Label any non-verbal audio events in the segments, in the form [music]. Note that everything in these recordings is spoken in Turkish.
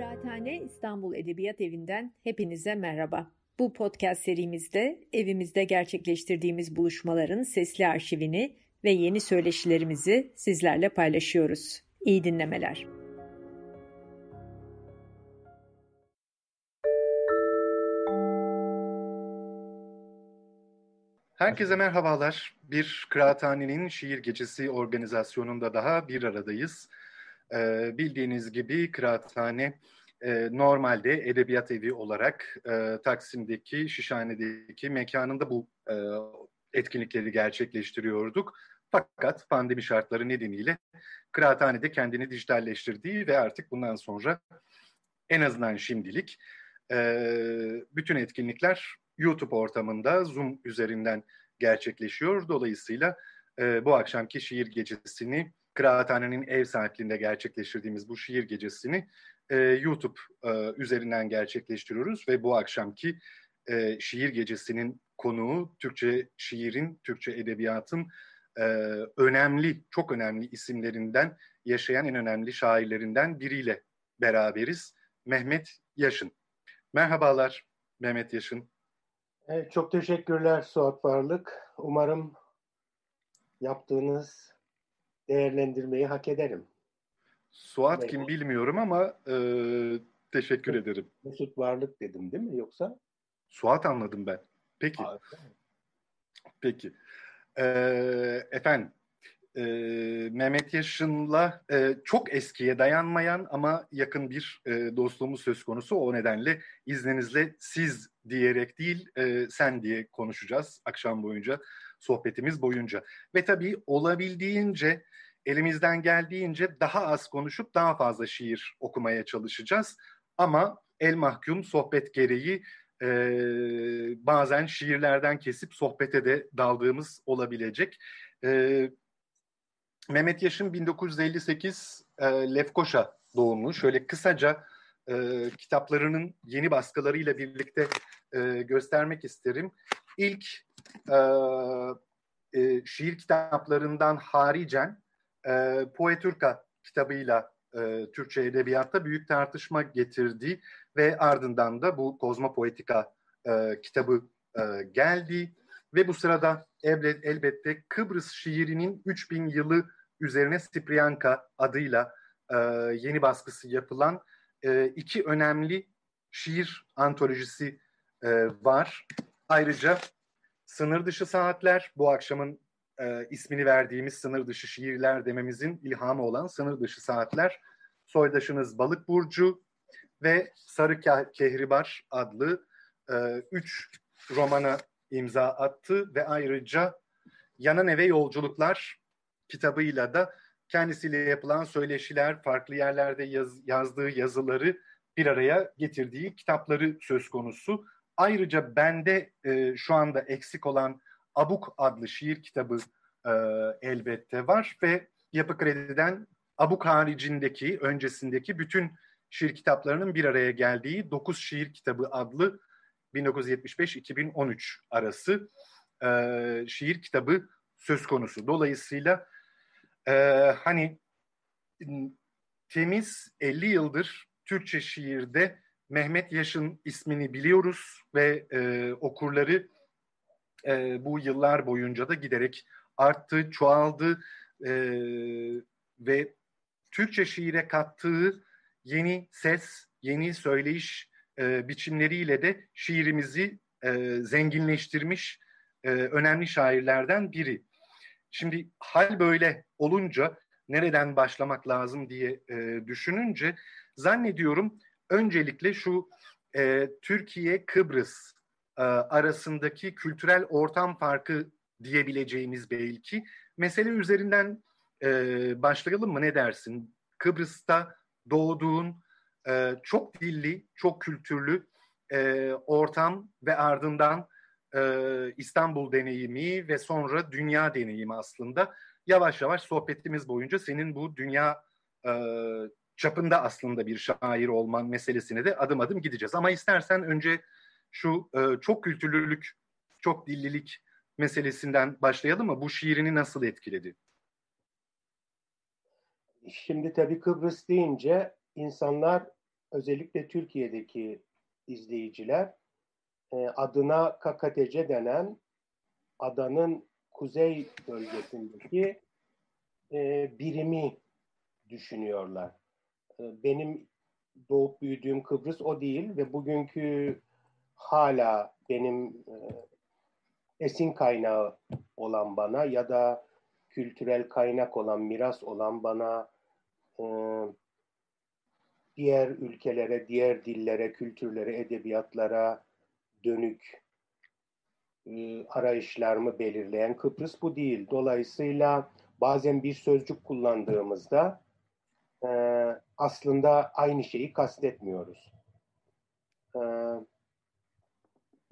Kıraathane İstanbul Edebiyat Evi'nden hepinize merhaba. Bu podcast serimizde evimizde gerçekleştirdiğimiz buluşmaların sesli arşivini ve yeni söyleşilerimizi sizlerle paylaşıyoruz. İyi dinlemeler. Herkese merhabalar. Bir Kıraathane'nin şiir gecesi organizasyonunda daha bir aradayız. Ee, bildiğiniz gibi Kıraathane e, normalde edebiyat evi olarak e, Taksim'deki, Şişhane'deki mekanında bu e, etkinlikleri gerçekleştiriyorduk. Fakat pandemi şartları nedeniyle Kıraathane'de kendini dijitalleştirdiği ve artık bundan sonra en azından şimdilik e, bütün etkinlikler YouTube ortamında Zoom üzerinden gerçekleşiyor. Dolayısıyla e, bu akşamki şiir gecesini Kıraathane'nin ev sahipliğinde gerçekleştirdiğimiz bu şiir gecesini e, YouTube e, üzerinden gerçekleştiriyoruz ve bu akşamki e, şiir gecesinin konuğu Türkçe şiirin, Türkçe edebiyatın e, önemli, çok önemli isimlerinden, yaşayan en önemli şairlerinden biriyle beraberiz. Mehmet Yaşın. Merhabalar Mehmet Yaşın. Evet, çok teşekkürler Suat Varlık. Umarım yaptığınız değerlendirmeyi hak ederim. Suat kim bilmiyorum ama e, teşekkür Mesut, ederim. Mesut Varlık dedim değil mi yoksa? Suat anladım ben. Peki. Aa, Peki. Ee, efendim, e, Mehmet Yaşın'la e, çok eskiye dayanmayan ama yakın bir e, dostluğumuz söz konusu. O nedenle izninizle siz diyerek değil e, sen diye konuşacağız akşam boyunca, sohbetimiz boyunca. Ve tabii olabildiğince elimizden geldiğince daha az konuşup daha fazla şiir okumaya çalışacağız. Ama el mahkum sohbet gereği e, bazen şiirlerden kesip sohbete de daldığımız olabilecek. E, Mehmet Yaşın 1958 e, Lefkoşa doğumlu. Şöyle kısaca e, kitaplarının yeni baskılarıyla birlikte e, göstermek isterim. İlk e, e, şiir kitaplarından haricen e, Poetürka kitabıyla e, Türkçe edebiyatta büyük tartışma getirdi ve ardından da bu Kozmopoetika e, kitabı e, geldi ve bu sırada elbette, elbette Kıbrıs şiirinin 3000 yılı üzerine Stiprianka adıyla e, yeni baskısı yapılan e, iki önemli şiir antolojisi e, var. Ayrıca Sınır Dışı Saatler bu akşamın e, ismini verdiğimiz sınır dışı şiirler dememizin ilhamı olan sınır dışı saatler, soydaşınız Balık Burcu ve Sarı Kehribar adlı e, üç romana imza attı ve ayrıca Yanan Eve Yolculuklar kitabıyla da kendisiyle yapılan söyleşiler, farklı yerlerde yaz, yazdığı yazıları bir araya getirdiği kitapları söz konusu. Ayrıca bende e, şu anda eksik olan Abuk adlı şiir kitabı e, elbette var ve Yapı Kredi'den Abuk haricindeki, öncesindeki bütün şiir kitaplarının bir araya geldiği 9 Şiir Kitabı adlı 1975-2013 arası e, şiir kitabı söz konusu. Dolayısıyla e, hani temiz 50 yıldır Türkçe şiirde Mehmet Yaşın ismini biliyoruz ve e, okurları e, bu yıllar boyunca da giderek arttı, çoğaldı e, ve Türkçe şiire kattığı yeni ses, yeni söyleyiş e, biçimleriyle de şiirimizi e, zenginleştirmiş e, önemli şairlerden biri. Şimdi hal böyle olunca nereden başlamak lazım diye e, düşününce zannediyorum öncelikle şu e, Türkiye-Kıbrıs e, arasındaki kültürel ortam farkı diyebileceğimiz belki. Mesele üzerinden e, başlayalım mı ne dersin? Kıbrıs'ta doğduğun e, çok dilli, çok kültürlü e, ortam ve ardından e, İstanbul deneyimi ve sonra dünya deneyimi aslında. Yavaş yavaş sohbetimiz boyunca senin bu dünya e, çapında aslında bir şair olman meselesine de adım adım gideceğiz. Ama istersen önce şu e, çok kültürlülük, çok dillilik meselesinden başlayalım mı? Bu şiirini nasıl etkiledi? Şimdi tabii Kıbrıs deyince insanlar özellikle Türkiye'deki izleyiciler e, adına KKTC denen adanın kuzey bölgesindeki e, birimi düşünüyorlar. E, benim doğup büyüdüğüm Kıbrıs o değil ve bugünkü hala benim e, esin kaynağı olan bana ya da kültürel kaynak olan, miras olan bana e, diğer ülkelere, diğer dillere, kültürlere, edebiyatlara dönük arayışlarımı belirleyen Kıbrıs bu değil. Dolayısıyla bazen bir sözcük kullandığımızda aslında aynı şeyi kastetmiyoruz. E,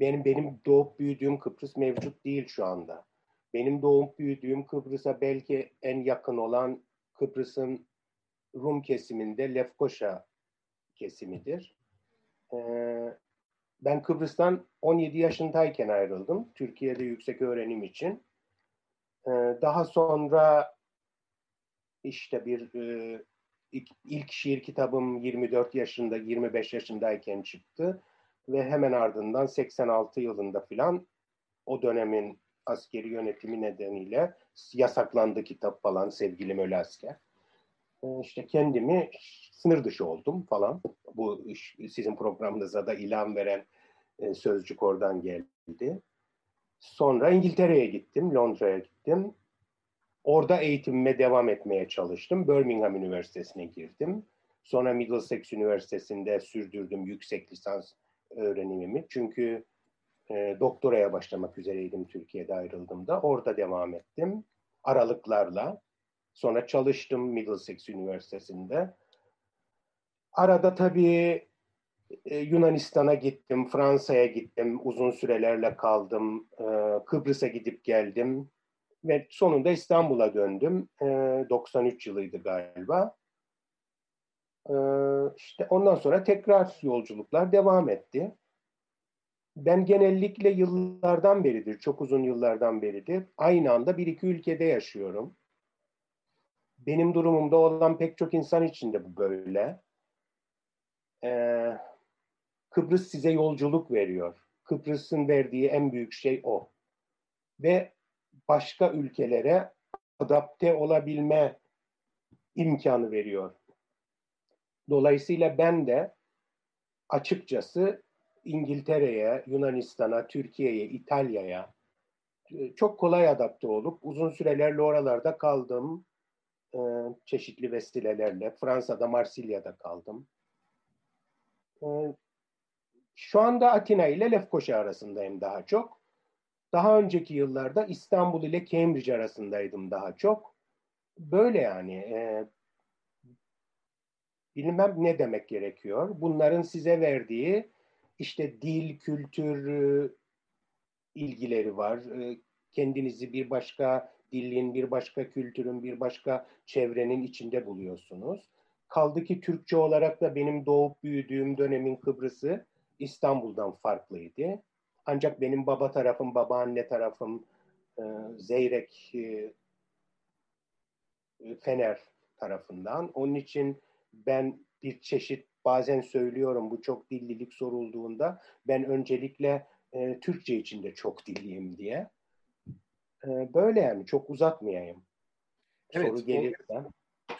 benim benim doğup büyüdüğüm Kıbrıs mevcut değil şu anda. Benim doğup büyüdüğüm Kıbrıs'a belki en yakın olan Kıbrıs'ın Rum kesiminde Lefkoşa kesimidir. Ee, ben Kıbrıs'tan 17 yaşındayken ayrıldım. Türkiye'de yüksek öğrenim için. Ee, daha sonra işte bir e, ilk, ilk şiir kitabım 24 yaşında, 25 yaşındayken çıktı. Ve hemen ardından 86 yılında filan o dönemin askeri yönetimi nedeniyle yasaklandı kitap falan sevgilim öyle asker. Ee, işte kendimi sınır dışı oldum falan. Bu sizin programınıza da ilan veren e, sözcük oradan geldi. Sonra İngiltere'ye gittim, Londra'ya gittim. Orada eğitimime devam etmeye çalıştım. Birmingham Üniversitesi'ne girdim. Sonra Middlesex Üniversitesi'nde sürdürdüm yüksek lisans öğrenimimi. Çünkü e, doktoraya başlamak üzereydim Türkiye'de ayrıldığımda. Orada devam ettim. Aralıklarla. Sonra çalıştım Middlesex Üniversitesi'nde. Arada tabii e, Yunanistan'a gittim, Fransa'ya gittim, uzun sürelerle kaldım, e, Kıbrıs'a gidip geldim ve sonunda İstanbul'a döndüm. E, 93 yılıydı galiba. E, işte ondan sonra tekrar yolculuklar devam etti. Ben genellikle yıllardan beridir, çok uzun yıllardan beridir aynı anda bir iki ülkede yaşıyorum. Benim durumumda olan pek çok insan için de bu böyle. Ee, Kıbrıs size yolculuk veriyor. Kıbrıs'ın verdiği en büyük şey o. Ve başka ülkelere adapte olabilme imkanı veriyor. Dolayısıyla ben de açıkçası İngiltere'ye, Yunanistan'a, Türkiye'ye, İtalya'ya e, çok kolay adapte olup uzun sürelerle oralarda kaldım. E, çeşitli vesilelerle. Fransa'da, Marsilya'da kaldım. E, şu anda Atina ile Lefkoşa arasındayım daha çok. Daha önceki yıllarda İstanbul ile Cambridge arasındaydım daha çok. Böyle yani. E, bilmem ne demek gerekiyor. Bunların size verdiği işte dil, kültür e, ilgileri var. E, kendinizi bir başka dilin, bir başka kültürün, bir başka çevrenin içinde buluyorsunuz. Kaldı ki Türkçe olarak da benim doğup büyüdüğüm dönemin Kıbrıs'ı İstanbul'dan farklıydı. Ancak benim baba tarafım, babaanne tarafım e, Zeyrek e, Fener tarafından. Onun için ben bir çeşit bazen söylüyorum bu çok dillilik sorulduğunda ben öncelikle e, Türkçe içinde çok dilliyim diye. E, böyle yani çok uzatmayayım. Evet, Soru gelirse.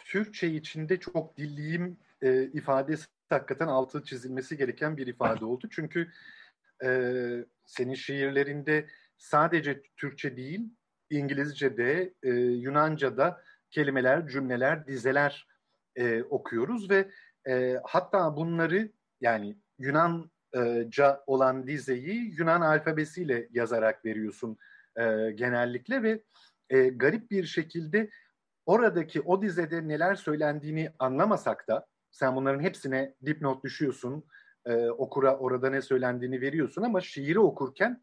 Türkçe içinde çok dilliyim e, ifadesi hakikaten altı çizilmesi gereken bir ifade oldu. Çünkü e, senin şiirlerinde sadece Türkçe değil, İngilizce'de, e, Yunanca'da kelimeler, cümleler, dizeler e, okuyoruz ve e, hatta bunları yani Yunanca olan dizeyi Yunan alfabesiyle yazarak veriyorsun e, genellikle ve e, garip bir şekilde oradaki o dizede neler söylendiğini anlamasak da sen bunların hepsine dipnot düşüyorsun. E, okura orada ne söylendiğini veriyorsun ama şiiri okurken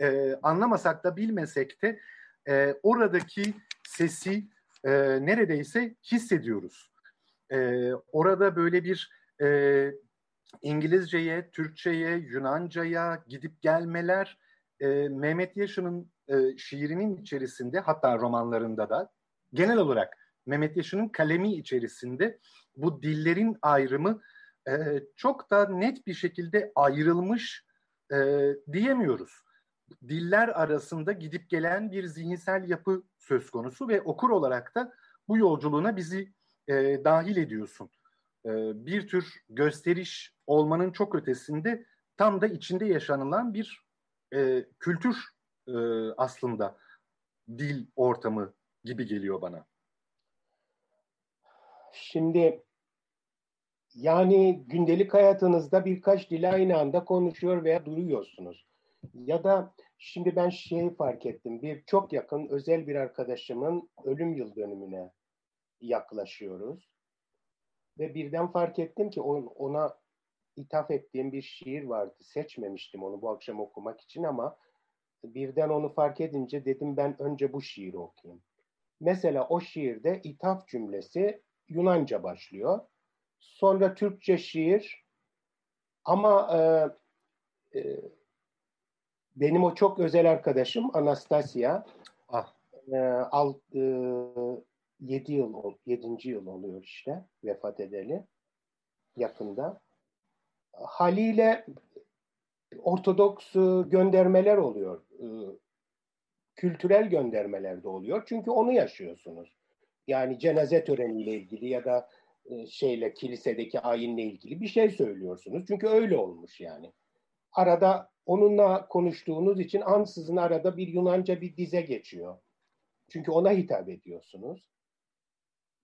e, anlamasak da bilmesek de e, oradaki sesi e, neredeyse hissediyoruz. E, orada böyle bir e, İngilizceye, Türkçeye, Yunanca'ya gidip gelmeler e, Mehmet Yaşı'nın e, şiirinin içerisinde hatta romanlarında da genel olarak Mehmet Yaşı'nın kalemi içerisinde bu dillerin ayrımı e, çok da net bir şekilde ayrılmış e, diyemiyoruz. Diller arasında gidip gelen bir zihinsel yapı söz konusu ve okur olarak da bu yolculuğuna bizi e, dahil ediyorsun. E, bir tür gösteriş olmanın çok ötesinde tam da içinde yaşanılan bir e, kültür e, aslında dil ortamı gibi geliyor bana. Şimdi yani gündelik hayatınızda birkaç dil aynı anda konuşuyor veya duyuyorsunuz. Ya da şimdi ben şeyi fark ettim. Bir çok yakın özel bir arkadaşımın ölüm yıl dönümüne yaklaşıyoruz. Ve birden fark ettim ki ona ithaf ettiğim bir şiir vardı. Seçmemiştim onu bu akşam okumak için ama birden onu fark edince dedim ben önce bu şiiri okuyayım. Mesela o şiirde ithaf cümlesi Yunanca başlıyor. Sonra Türkçe şiir ama e, e, benim o çok özel arkadaşım Anastasia. Ah. E, alt, e, 7 yıl, 7. yıl oluyor işte vefat edeli yakında. Haliyle Ortodoks göndermeler oluyor. E, kültürel göndermeler de oluyor. Çünkü onu yaşıyorsunuz. Yani cenaze töreniyle ilgili ya da e, şeyle kilisedeki ayinle ilgili bir şey söylüyorsunuz. Çünkü öyle olmuş yani. Arada onunla konuştuğunuz için ansızın arada bir Yunanca bir dize geçiyor. Çünkü ona hitap ediyorsunuz.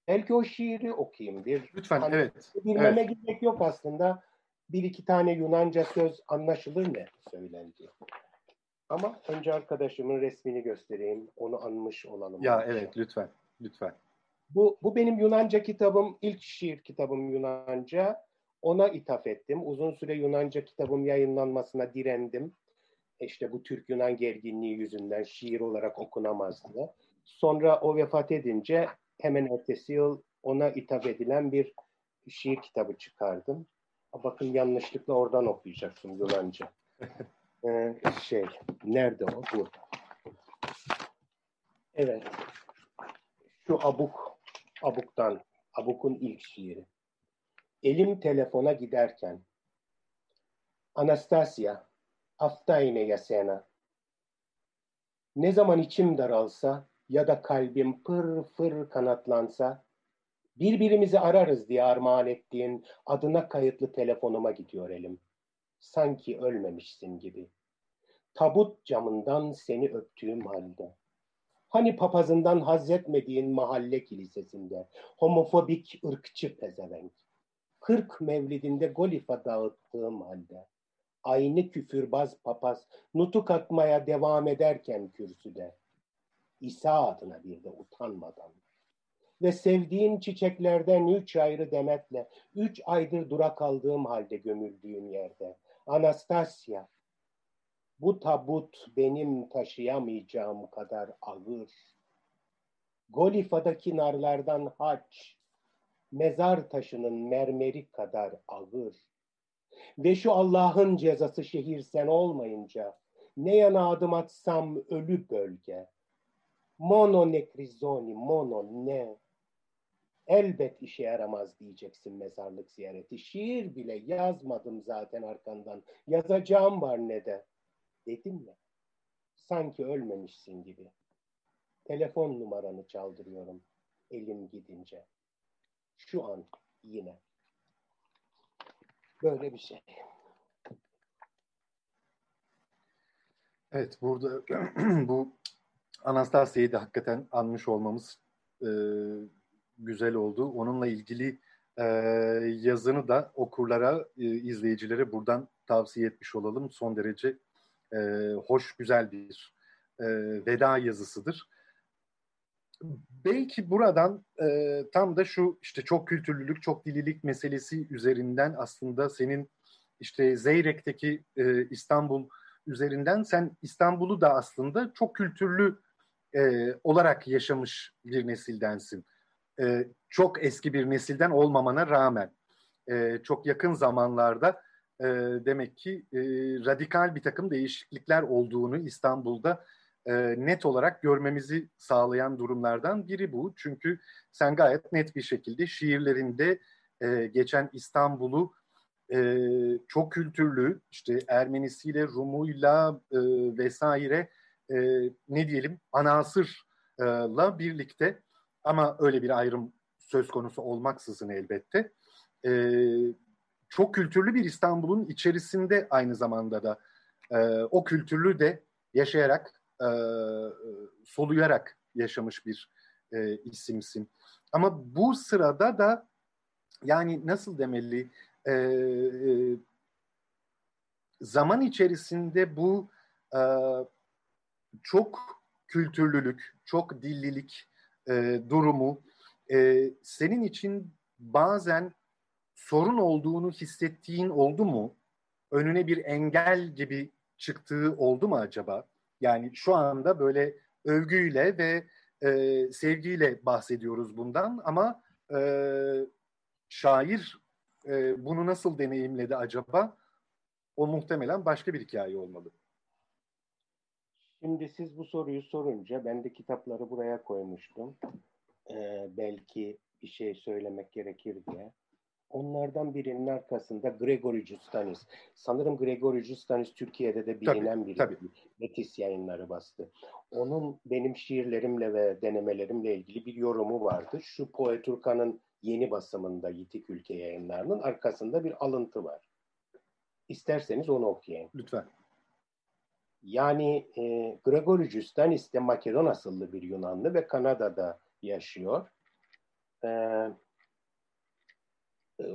Belki o şiiri okuyayım. Bir, Lütfen hani, evet. Bilmeme evet. gerek yok aslında. Bir iki tane Yunanca söz anlaşılır ne söylendi. Ama önce arkadaşımın resmini göstereyim. Onu anmış olalım. Ya evet lütfen. Lütfen. Bu, bu benim Yunanca kitabım, ilk şiir kitabım Yunanca. Ona ithaf ettim. Uzun süre Yunanca kitabım yayınlanmasına direndim. İşte bu Türk-Yunan gerginliği yüzünden şiir olarak okunamazdı. Sonra o vefat edince hemen ertesi yıl ona ithaf edilen bir şiir kitabı çıkardım. Bakın yanlışlıkla oradan okuyacaksın Yunanca. ee, [laughs] şey, nerede o? Bu. Evet. Şu abuk, abuktan, abukun ilk şiiri. Elim telefona giderken. Anastasia, Aftayne Yasena. Ne zaman içim daralsa ya da kalbim pır pır kanatlansa, birbirimizi ararız diye armağan ettiğin adına kayıtlı telefonuma gidiyor elim. Sanki ölmemişsin gibi. Tabut camından seni öptüğüm halde. Hani papazından haz etmediğin mahalle kilisesinde, homofobik ırkçı pezevenk. Kırk mevlidinde golifa dağıttığım halde, aynı küfürbaz papaz nutuk atmaya devam ederken kürsüde, İsa adına bir de utanmadan ve sevdiğin çiçeklerden üç ayrı demetle, üç aydır dura kaldığım halde gömüldüğüm yerde, Anastasia, bu tabut benim taşıyamayacağım kadar ağır. Golifa'daki narlardan haç, mezar taşının mermeri kadar ağır. Ve şu Allah'ın cezası şehir sen olmayınca, ne yana adım atsam ölü bölge. Mono nekrizoni, mono ne? Elbet işe yaramaz diyeceksin mezarlık ziyareti. Şiir bile yazmadım zaten arkandan. Yazacağım var ne de. Dedim ya, sanki ölmemişsin gibi. Telefon numaranı çaldırıyorum elim gidince. Şu an yine. Böyle bir şey. Evet burada [clears throat] bu Anastasia'yı da hakikaten anmış olmamız e, güzel oldu. Onunla ilgili e, yazını da okurlara, e, izleyicilere buradan tavsiye etmiş olalım. Son derece e, hoş, güzel bir e, veda yazısıdır. Belki buradan e, tam da şu işte çok kültürlülük, çok dililik meselesi üzerinden aslında senin işte Zeyrek'teki e, İstanbul üzerinden sen İstanbul'u da aslında çok kültürlü e, olarak yaşamış bir nesildensin. E, çok eski bir nesilden olmamana rağmen e, çok yakın zamanlarda e, demek ki e, radikal bir takım değişiklikler olduğunu İstanbul'da e, net olarak görmemizi sağlayan durumlardan biri bu. Çünkü sen gayet net bir şekilde şiirlerinde e, geçen İstanbul'u e, çok kültürlü işte Ermenisiyle, Rumuyla e, vesaire e, ne diyelim anasırla birlikte ama öyle bir ayrım söz konusu olmaksızın elbette e, çok kültürlü bir İstanbul'un içerisinde aynı zamanda da e, o kültürlü de yaşayarak e, soluyarak yaşamış bir e, isimsin. Ama bu sırada da yani nasıl demeli e, e, zaman içerisinde bu e, çok kültürlülük, çok dillilik e, durumu e, senin için bazen sorun olduğunu hissettiğin oldu mu? Önüne bir engel gibi çıktığı oldu mu acaba? Yani şu anda böyle övgüyle ve e, sevgiyle bahsediyoruz bundan ama e, şair e, bunu nasıl deneyimledi acaba? O muhtemelen başka bir hikaye olmalı. Şimdi siz bu soruyu sorunca ben de kitapları buraya koymuştum. Ee, belki bir şey söylemek gerekir diye. Onlardan birinin arkasında Gregory Justanis. Sanırım Gregory Justanis Türkiye'de de bilinen biri. Tabii. Metis yayınları bastı. Onun benim şiirlerimle ve denemelerimle ilgili bir yorumu vardı. Şu Poeturka'nın yeni basımında Yitik Ülke yayınlarının arkasında bir alıntı var. İsterseniz onu okuyayım. Lütfen. Yani e, Gregory Justanis de Makedon asıllı bir Yunanlı ve Kanada'da yaşıyor. Eee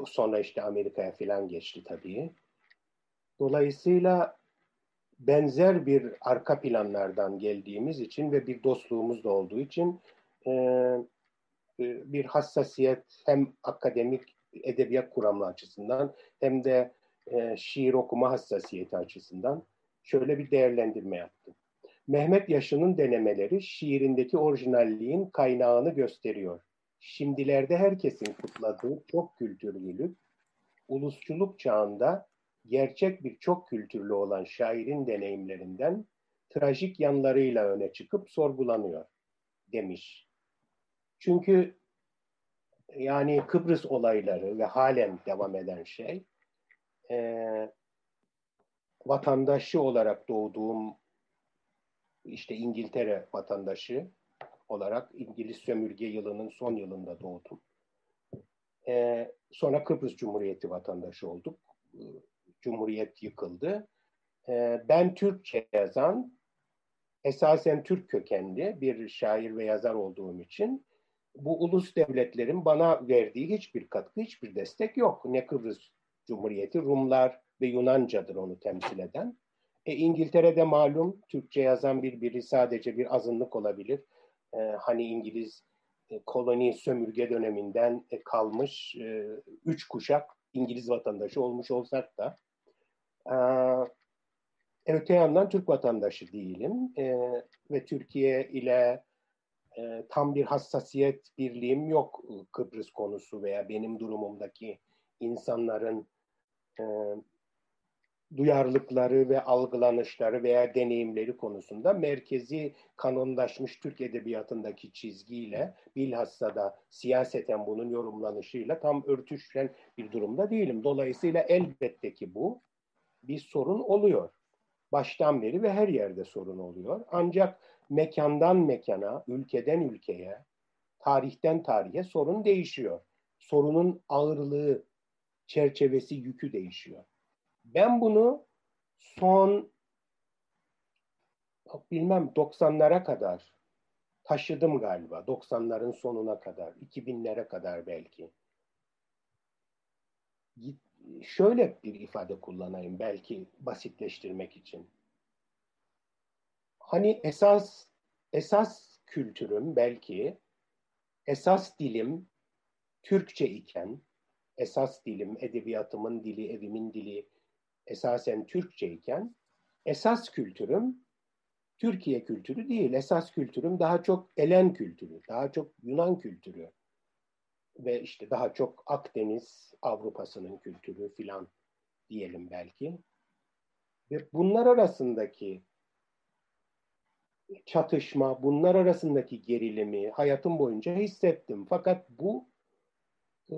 Sonra işte Amerika'ya falan geçti tabii. Dolayısıyla benzer bir arka planlardan geldiğimiz için ve bir dostluğumuz da olduğu için e, e, bir hassasiyet hem akademik edebiyat kuramı açısından hem de e, şiir okuma hassasiyeti açısından şöyle bir değerlendirme yaptım. Mehmet Yaşı'nın denemeleri şiirindeki orijinalliğin kaynağını gösteriyor şimdilerde herkesin kutladığı çok kültürlülük, ulusçuluk çağında gerçek bir çok kültürlü olan şairin deneyimlerinden trajik yanlarıyla öne çıkıp sorgulanıyor demiş. Çünkü yani Kıbrıs olayları ve halen devam eden şey e, vatandaşı olarak doğduğum işte İngiltere vatandaşı olarak İngiliz sömürge yılının son yılında doğdum. Ee, sonra Kıbrıs Cumhuriyeti vatandaşı olduk. Ee, Cumhuriyet yıkıldı. Ee, ben Türkçe yazan, esasen Türk kökenli bir şair ve yazar olduğum için bu ulus devletlerin bana verdiği hiçbir katkı, hiçbir destek yok. Ne Kıbrıs Cumhuriyeti, Rumlar ve Yunancadır onu temsil eden. E, İngiltere'de malum Türkçe yazan bir biri sadece bir azınlık olabilir e, hani İngiliz e, koloni sömürge döneminden e, kalmış e, üç kuşak İngiliz vatandaşı olmuş olsak da e, öte yandan Türk vatandaşı değilim e, ve Türkiye ile e, tam bir hassasiyet birliğim yok Kıbrıs konusu veya benim durumumdaki insanların e, duyarlılıkları ve algılanışları veya deneyimleri konusunda merkezi kanonlaşmış Türk edebiyatındaki çizgiyle bilhassa da siyaseten bunun yorumlanışıyla tam örtüşen bir durumda değilim. Dolayısıyla elbette ki bu bir sorun oluyor. Baştan beri ve her yerde sorun oluyor. Ancak mekandan mekana, ülkeden ülkeye, tarihten tarihe sorun değişiyor. Sorunun ağırlığı, çerçevesi, yükü değişiyor. Ben bunu son bilmem 90'lara kadar taşıdım galiba. 90'ların sonuna kadar, 2000'lere kadar belki. Şöyle bir ifade kullanayım belki basitleştirmek için. Hani esas esas kültürüm belki esas dilim Türkçe iken esas dilim edebiyatımın dili, evimin dili, esasen Türkçe iken esas kültürüm Türkiye kültürü değil. Esas kültürüm daha çok Elen kültürü, daha çok Yunan kültürü ve işte daha çok Akdeniz Avrupa'sının kültürü filan diyelim belki. Ve bunlar arasındaki çatışma, bunlar arasındaki gerilimi hayatım boyunca hissettim. Fakat bu e,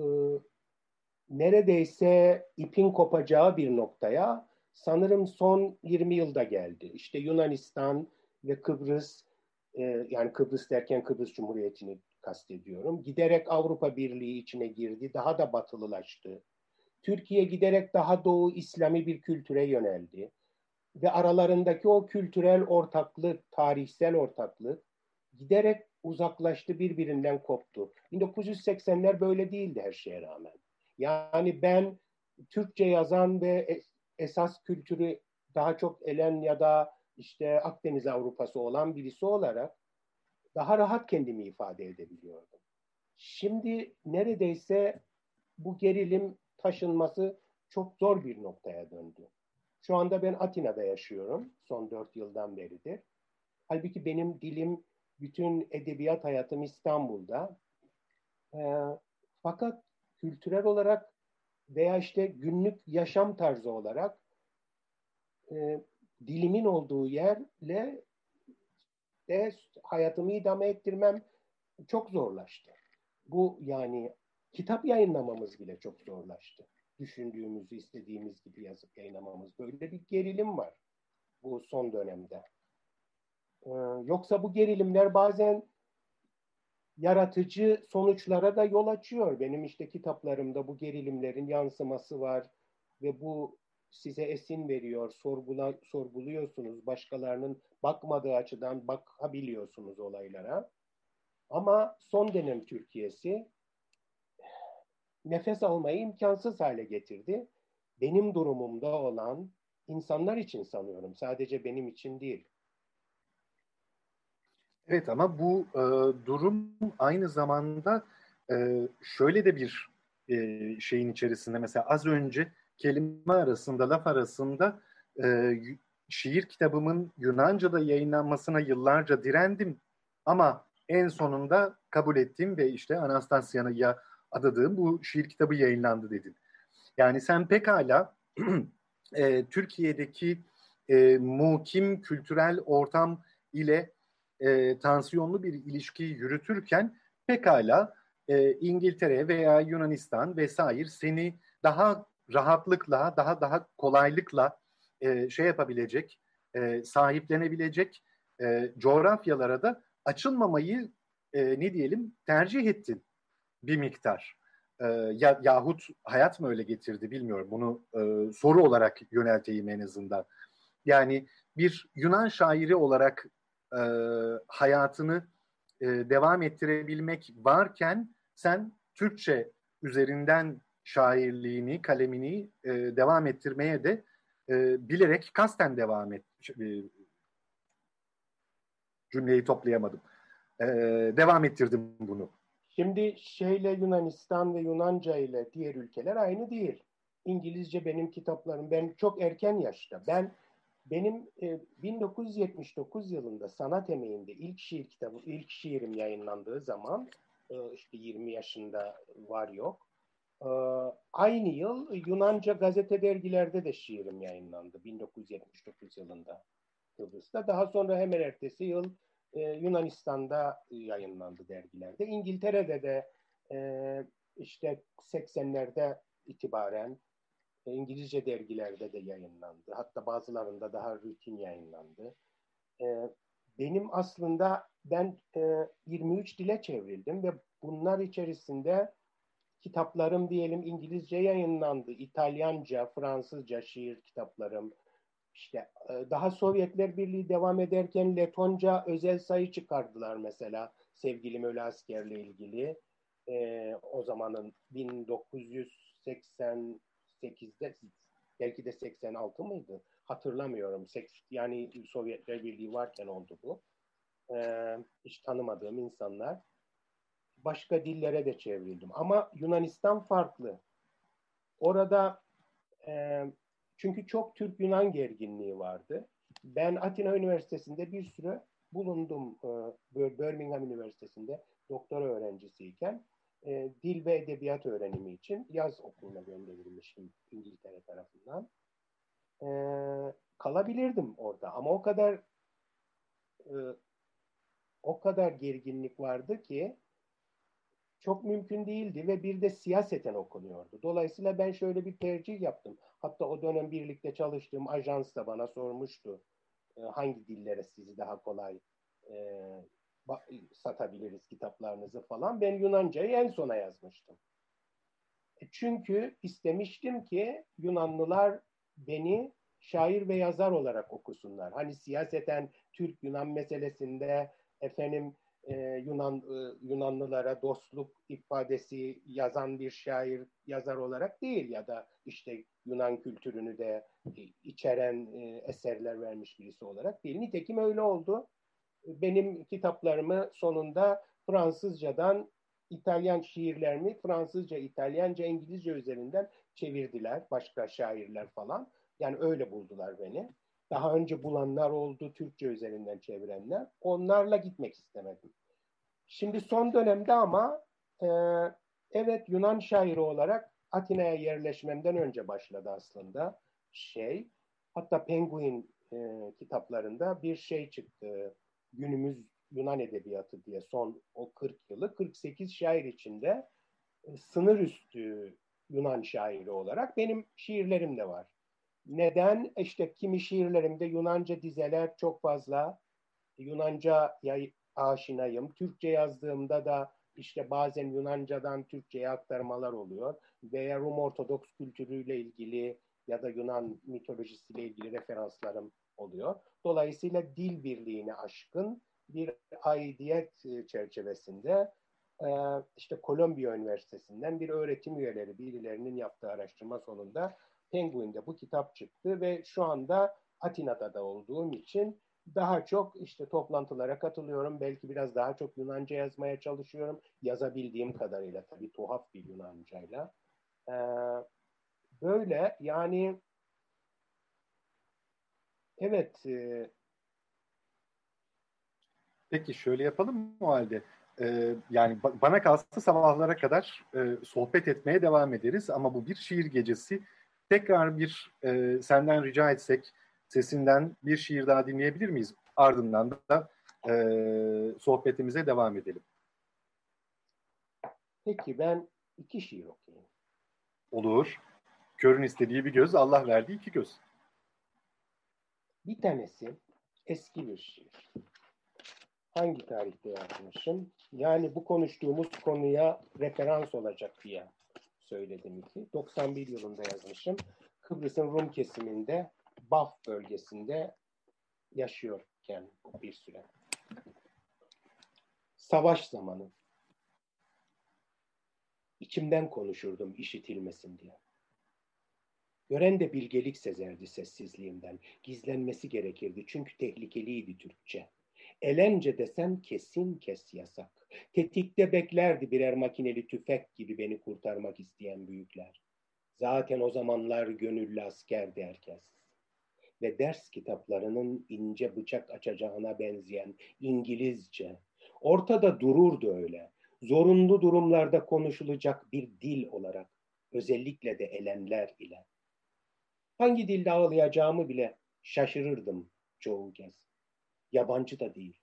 neredeyse ipin kopacağı bir noktaya sanırım son 20 yılda geldi. İşte Yunanistan ve Kıbrıs, e, yani Kıbrıs derken Kıbrıs Cumhuriyeti'ni kastediyorum. Giderek Avrupa Birliği içine girdi, daha da batılılaştı. Türkiye giderek daha Doğu İslami bir kültüre yöneldi. Ve aralarındaki o kültürel ortaklık, tarihsel ortaklık giderek uzaklaştı, birbirinden koptu. 1980'ler böyle değildi her şeye rağmen. Yani ben Türkçe yazan ve esas kültürü daha çok Elen ya da işte Akdeniz Avrupası olan birisi olarak daha rahat kendimi ifade edebiliyordum. Şimdi neredeyse bu gerilim taşınması çok zor bir noktaya döndü. Şu anda ben Atina'da yaşıyorum. Son dört yıldan beridir. Halbuki benim dilim, bütün edebiyat hayatım İstanbul'da. E, fakat kültürel olarak veya işte günlük yaşam tarzı olarak e, dilimin olduğu yerle de hayatımı idame ettirmem çok zorlaştı. Bu yani kitap yayınlamamız bile çok zorlaştı. Düşündüğümüzü istediğimiz gibi yazıp yayınlamamız. Böyle bir gerilim var bu son dönemde. Ee, yoksa bu gerilimler bazen yaratıcı sonuçlara da yol açıyor. Benim işte kitaplarımda bu gerilimlerin yansıması var ve bu size esin veriyor, sorgula, sorguluyorsunuz, başkalarının bakmadığı açıdan bakabiliyorsunuz olaylara. Ama son dönem Türkiye'si nefes almayı imkansız hale getirdi. Benim durumumda olan insanlar için sanıyorum, sadece benim için değil. Evet ama bu e, durum aynı zamanda e, şöyle de bir e, şeyin içerisinde mesela az önce kelime arasında, laf arasında e, şiir kitabımın Yunanca'da yayınlanmasına yıllarca direndim ama en sonunda kabul ettim ve işte Anastasia'ya adadığım bu şiir kitabı yayınlandı dedin. Yani sen pekala [clears throat] e, Türkiye'deki e, mukim kültürel ortam ile e, tansiyonlu bir ilişki yürütürken pekala e, İngiltere veya Yunanistan vesaire seni daha rahatlıkla, daha daha kolaylıkla e, şey yapabilecek, e, sahiplenebilecek e, coğrafyalara da açılmamayı e, ne diyelim tercih ettin bir miktar. E, ya, yahut hayat mı öyle getirdi bilmiyorum. Bunu e, soru olarak yönelteyim en azından. Yani bir Yunan şairi olarak e, hayatını e, devam ettirebilmek varken sen Türkçe üzerinden şairliğini, kalemini e, devam ettirmeye de e, bilerek kasten devam et. E, cümleyi toplayamadım. E, devam ettirdim bunu. Şimdi şeyle Yunanistan ve Yunanca ile diğer ülkeler aynı değil. İngilizce benim kitaplarım. Ben çok erken yaşta. Ben benim e, 1979 yılında sanat emeğinde ilk şiir kitabı, ilk şiirim yayınlandığı zaman e, işte 20 yaşında var yok. E, aynı yıl Yunanca gazete dergilerde de şiirim yayınlandı 1979 yılında Kıbrıs'ta. Daha sonra hemen ertesi yıl e, Yunanistan'da yayınlandı dergilerde. İngiltere'de de e, işte 80'lerde itibaren İngilizce dergilerde de yayınlandı. Hatta bazılarında daha rutin yayınlandı. E, benim aslında ben e, 23 dile çevrildim ve bunlar içerisinde kitaplarım diyelim İngilizce yayınlandı. İtalyanca, Fransızca şiir kitaplarım. İşte e, daha Sovyetler Birliği devam ederken Letonca özel sayı çıkardılar mesela sevgili Ölü Asker'le ilgili. E, o zamanın 1980 8'de belki de 86 mıydı? Hatırlamıyorum. Yani Sovyetler Birliği varken oldu bu. Ee, hiç tanımadığım insanlar. Başka dillere de çevrildim. Ama Yunanistan farklı. Orada e, çünkü çok Türk-Yunan gerginliği vardı. Ben Atina Üniversitesi'nde bir süre bulundum. E, Birmingham Üniversitesi'nde doktora öğrencisiyken e, dil ve edebiyat öğrenimi için yaz okuluna gönderilmiştim İngiltere tarafından. E, kalabilirdim orada ama o kadar e, o kadar gerginlik vardı ki çok mümkün değildi ve bir de siyaseten okunuyordu. Dolayısıyla ben şöyle bir tercih yaptım. Hatta o dönem birlikte çalıştığım ajans da bana sormuştu. E, hangi dillere sizi daha kolay e, satabiliriz kitaplarınızı falan. Ben Yunanca'yı en sona yazmıştım. E, çünkü istemiştim ki Yunanlılar beni şair ve yazar olarak okusunlar. Hani siyaseten Türk-Yunan meselesinde efendim e, Yunan e, Yunanlılara dostluk ifadesi yazan bir şair yazar olarak değil ya da işte Yunan kültürünü de içeren e, eserler vermiş birisi olarak değil. Nitekim öyle oldu. Benim kitaplarımı sonunda Fransızcadan İtalyan şiirlerimi Fransızca, İtalyanca, İngilizce üzerinden çevirdiler. Başka şairler falan. Yani öyle buldular beni. Daha önce bulanlar oldu, Türkçe üzerinden çevirenler. Onlarla gitmek istemedim. Şimdi son dönemde ama e, evet Yunan şairi olarak Atina'ya yerleşmemden önce başladı aslında şey. Hatta Penguin e, kitaplarında bir şey çıktı. Günümüz Yunan Edebiyatı diye son o 40 yılı 48 şair içinde e, sınır üstü Yunan şairi olarak benim şiirlerim de var. Neden? İşte kimi şiirlerimde Yunanca dizeler çok fazla. Yunanca aşinayım. Türkçe yazdığımda da işte bazen Yunanca'dan Türkçe'ye aktarmalar oluyor. Veya Rum Ortodoks kültürüyle ilgili ya da Yunan mitolojisiyle ilgili referanslarım oluyor. Dolayısıyla dil birliğine aşkın bir aidiyet e, çerçevesinde e, işte Kolombiya Üniversitesi'nden bir öğretim üyeleri birilerinin yaptığı araştırma sonunda Penguin'de bu kitap çıktı ve şu anda Atina'da da olduğum için daha çok işte toplantılara katılıyorum. Belki biraz daha çok Yunanca yazmaya çalışıyorum. Yazabildiğim kadarıyla tabii tuhaf bir Yunancayla. Ee, böyle yani evet e, Peki şöyle yapalım mı o halde? Ee, yani bana kalsa sabahlara kadar e, sohbet etmeye devam ederiz ama bu bir şiir gecesi. Tekrar bir e, senden rica etsek sesinden bir şiir daha dinleyebilir miyiz? Ardından da e, sohbetimize devam edelim. Peki ben iki şiir okuyayım. Olur. Körün istediği bir göz, Allah verdiği iki göz. Bir tanesi eski bir şiir. Hangi tarihte yazmışım? Yani bu konuştuğumuz konuya referans olacak diye söyledim ki. 91 yılında yazmışım. Kıbrıs'ın Rum kesiminde Baf bölgesinde yaşıyorken bir süre. Savaş zamanı. İçimden konuşurdum işitilmesin diye. Gören de bilgelik sezerdi sessizliğimden. Gizlenmesi gerekirdi çünkü tehlikeliydi Türkçe. Elence desem kesin kes yasak. Tetikte beklerdi birer makineli tüfek gibi beni kurtarmak isteyen büyükler. Zaten o zamanlar gönüllü askerdi herkes ve ders kitaplarının ince bıçak açacağına benzeyen İngilizce ortada dururdu öyle. Zorunlu durumlarda konuşulacak bir dil olarak özellikle de elenler ile. Hangi dilde ağlayacağımı bile şaşırırdım çoğu kez. Yabancı da değil.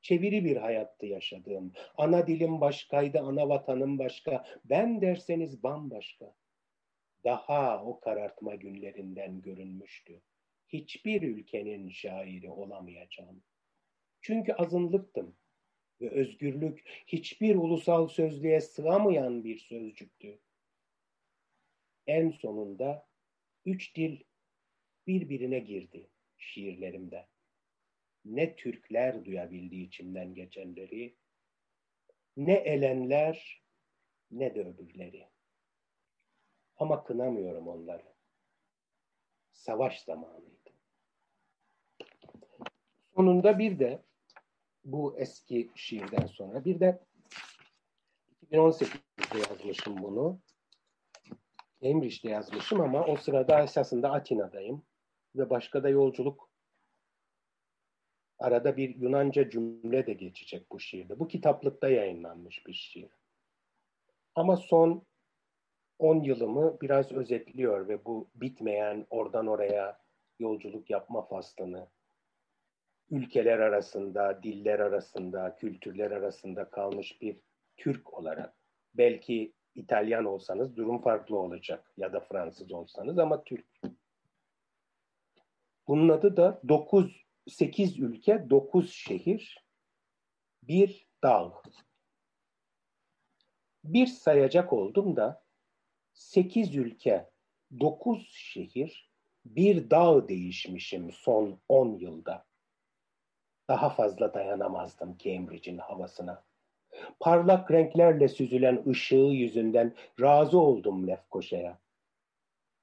Çeviri bir hayattı yaşadığım. Ana dilim başkaydı, ana vatanım başka. Ben derseniz bambaşka. Daha o karartma günlerinden görünmüştü hiçbir ülkenin şairi olamayacağım. Çünkü azınlıktım ve özgürlük hiçbir ulusal sözlüğe sığamayan bir sözcüktü. En sonunda üç dil birbirine girdi şiirlerimde. Ne Türkler duyabildi içimden geçenleri, ne elenler ne de öbürleri. Ama kınamıyorum onları. Savaş zamanı. Sonunda bir de bu eski şiirden sonra bir de 2018'de yazmışım bunu. Cambridge'de yazmışım ama o sırada esasında Atina'dayım ve başka da yolculuk arada bir Yunanca cümle de geçecek bu şiirde. Bu kitaplıkta yayınlanmış bir şiir. Ama son 10 yılımı biraz özetliyor ve bu bitmeyen oradan oraya yolculuk yapma faslını ülkeler arasında, diller arasında, kültürler arasında kalmış bir Türk olarak. Belki İtalyan olsanız durum farklı olacak ya da Fransız olsanız ama Türk. Bunun adı da 9 8 ülke, 9 şehir, bir dağ. Bir sayacak oldum da 8 ülke, 9 şehir, bir dağ değişmişim son 10 yılda. Daha fazla dayanamazdım Cambridge'in havasına. Parlak renklerle süzülen ışığı yüzünden razı oldum Lefkoşa'ya.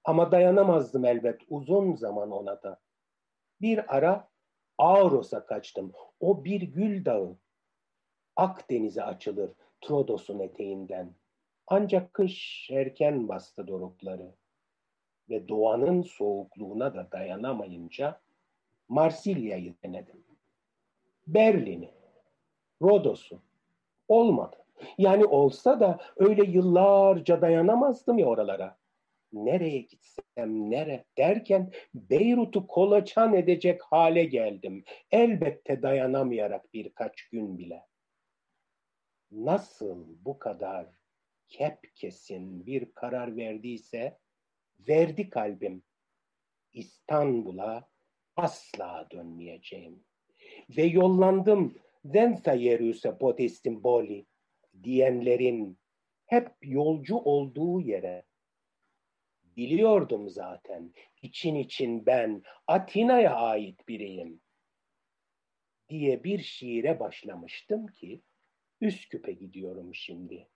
Ama dayanamazdım elbet uzun zaman ona da. Bir ara Auros'a kaçtım. O bir gül dağı. Akdeniz'e açılır Trodos'un eteğinden. Ancak kış erken bastı dorukları ve doğanın soğukluğuna da dayanamayınca Marsilya'yı denedim. Berlin'i, Rodos'u. Olmadı. Yani olsa da öyle yıllarca dayanamazdım ya oralara. Nereye gitsem nere derken Beyrut'u kolaçan edecek hale geldim. Elbette dayanamayarak birkaç gün bile. Nasıl bu kadar kepkesin bir karar verdiyse verdi kalbim. İstanbul'a asla dönmeyeceğim. Ve yollandım Densa Yeruse Podestin Boli diyenlerin hep yolcu olduğu yere. Biliyordum zaten için için ben Atina'ya ait biriyim diye bir şiire başlamıştım ki Üsküp'e gidiyorum şimdi.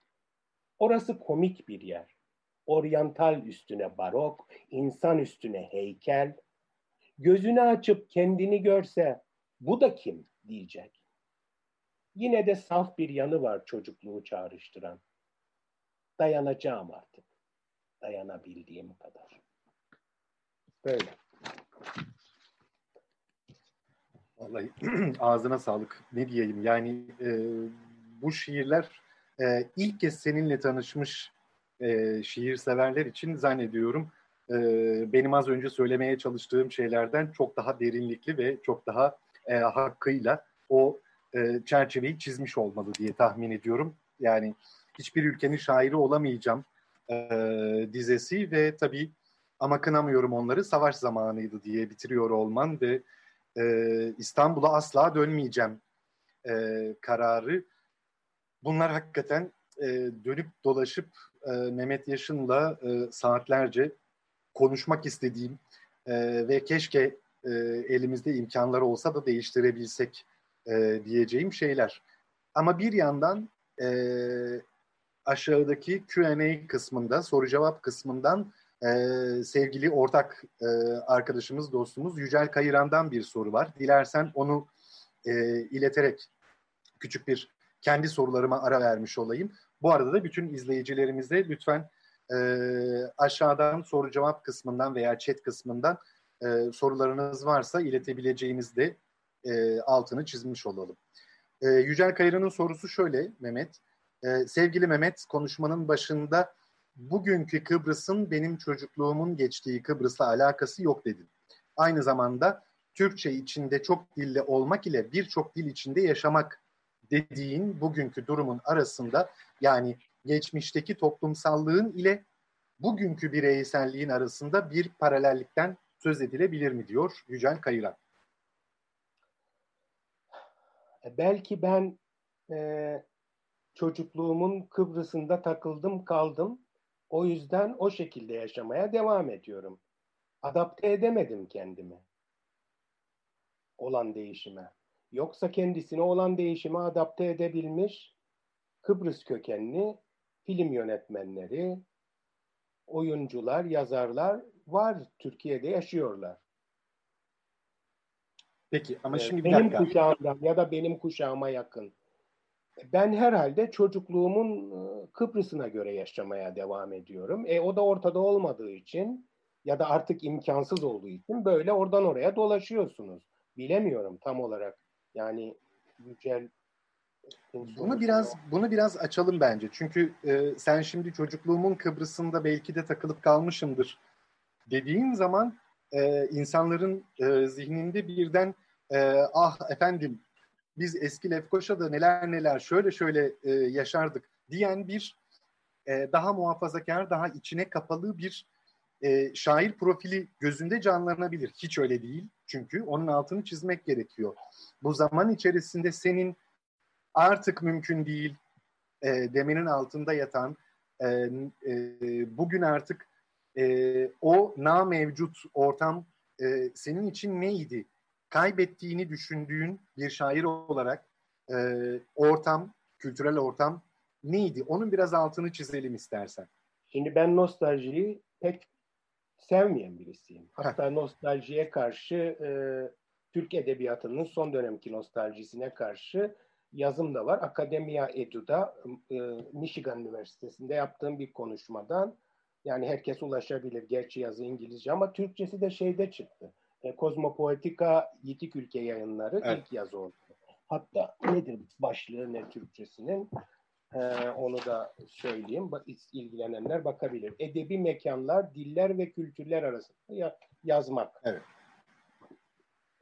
Orası komik bir yer. Oryantal üstüne barok, insan üstüne heykel. Gözünü açıp kendini görse bu da kim diyecek. Yine de saf bir yanı var çocukluğu çağrıştıran. Dayanacağım artık. Dayanabildiğim kadar. Böyle. Vallahi [clears throat] ağzına sağlık. Ne diyeyim yani e, bu şiirler e, ilk kez seninle tanışmış e, şiir severler için zannediyorum e, benim az önce söylemeye çalıştığım şeylerden çok daha derinlikli ve çok daha e, hakkıyla o e, çerçeveyi çizmiş olmalı diye tahmin ediyorum. Yani hiçbir ülkenin şairi olamayacağım e, dizesi ve tabii ama kınamıyorum onları savaş zamanıydı diye bitiriyor olman ve e, İstanbul'a asla dönmeyeceğim e, kararı. Bunlar hakikaten e, dönüp dolaşıp e, Mehmet Yaşın'la e, saatlerce konuşmak istediğim e, ve keşke e, elimizde imkanlar olsa da değiştirebilsek e, diyeceğim şeyler. Ama bir yandan e, aşağıdaki Q&A kısmında, soru cevap kısmından e, sevgili ortak e, arkadaşımız, dostumuz Yücel Kayıran'dan bir soru var. Dilersen onu e, ileterek küçük bir kendi sorularıma ara vermiş olayım. Bu arada da bütün izleyicilerimize lütfen e, aşağıdan soru cevap kısmından veya chat kısmından e, sorularınız varsa iletebileceğiniz de e, altını çizmiş olalım. E, Yücel Kayırı'nın sorusu şöyle Mehmet. E, sevgili Mehmet konuşmanın başında bugünkü Kıbrıs'ın benim çocukluğumun geçtiği Kıbrıs'la alakası yok dedin. Aynı zamanda Türkçe içinde çok dilli olmak ile birçok dil içinde yaşamak dediğin bugünkü durumun arasında yani geçmişteki toplumsallığın ile bugünkü bireyselliğin arasında bir paralellikten söz edilebilir mi diyor Yücel Kayıran. E, belki ben e, çocukluğumun Kıbrıs'ında takıldım kaldım. O yüzden o şekilde yaşamaya devam ediyorum. Adapte edemedim kendimi olan değişime. Yoksa kendisine olan değişime adapte edebilmiş Kıbrıs kökenli film yönetmenleri, oyuncular, yazarlar var. Türkiye'de yaşıyorlar. Peki ama şimdi bir benim dakika. kuşağımdan ya da benim kuşağıma yakın. Ben herhalde çocukluğumun ıı, Kıbrıs'ına göre yaşamaya devam ediyorum. E o da ortada olmadığı için ya da artık imkansız olduğu için böyle oradan oraya dolaşıyorsunuz. Bilemiyorum tam olarak. Yani Yücel bunu biraz bunu biraz açalım bence. Çünkü e, sen şimdi çocukluğumun Kıbrıs'ında belki de takılıp kalmışımdır dediğin zaman e, insanların e, zihninde birden e, ah efendim biz eski Lefkoşa'da neler neler şöyle şöyle e, yaşardık diyen bir e, daha muhafazakar, daha içine kapalı bir e, şair profili gözünde canlanabilir. Hiç öyle değil. Çünkü onun altını çizmek gerekiyor. Bu zaman içerisinde senin artık mümkün değil e, demenin altında yatan e, e, bugün artık e, o na mevcut ortam e, senin için neydi? Kaybettiğini düşündüğün bir şair olarak e, ortam, kültürel ortam neydi? Onun biraz altını çizelim istersen. Şimdi ben nostaljiyi pek sevmeyen birisiyim. Hatta nostaljiye karşı e, Türk Edebiyatı'nın son dönemki nostaljisine karşı yazım da var. Akademia Edu'da e, Michigan Üniversitesi'nde yaptığım bir konuşmadan yani herkes ulaşabilir. Gerçi yazı İngilizce ama Türkçesi de şeyde çıktı. E, Kozmopoetika Yitik Ülke Yayınları evet. ilk yazı oldu. Hatta nedir başlığı ne Türkçesinin? Ee, onu da söyleyeyim. ilgilenenler bakabilir. Edebi mekanlar, diller ve kültürler arasında ya, yazmak. Evet.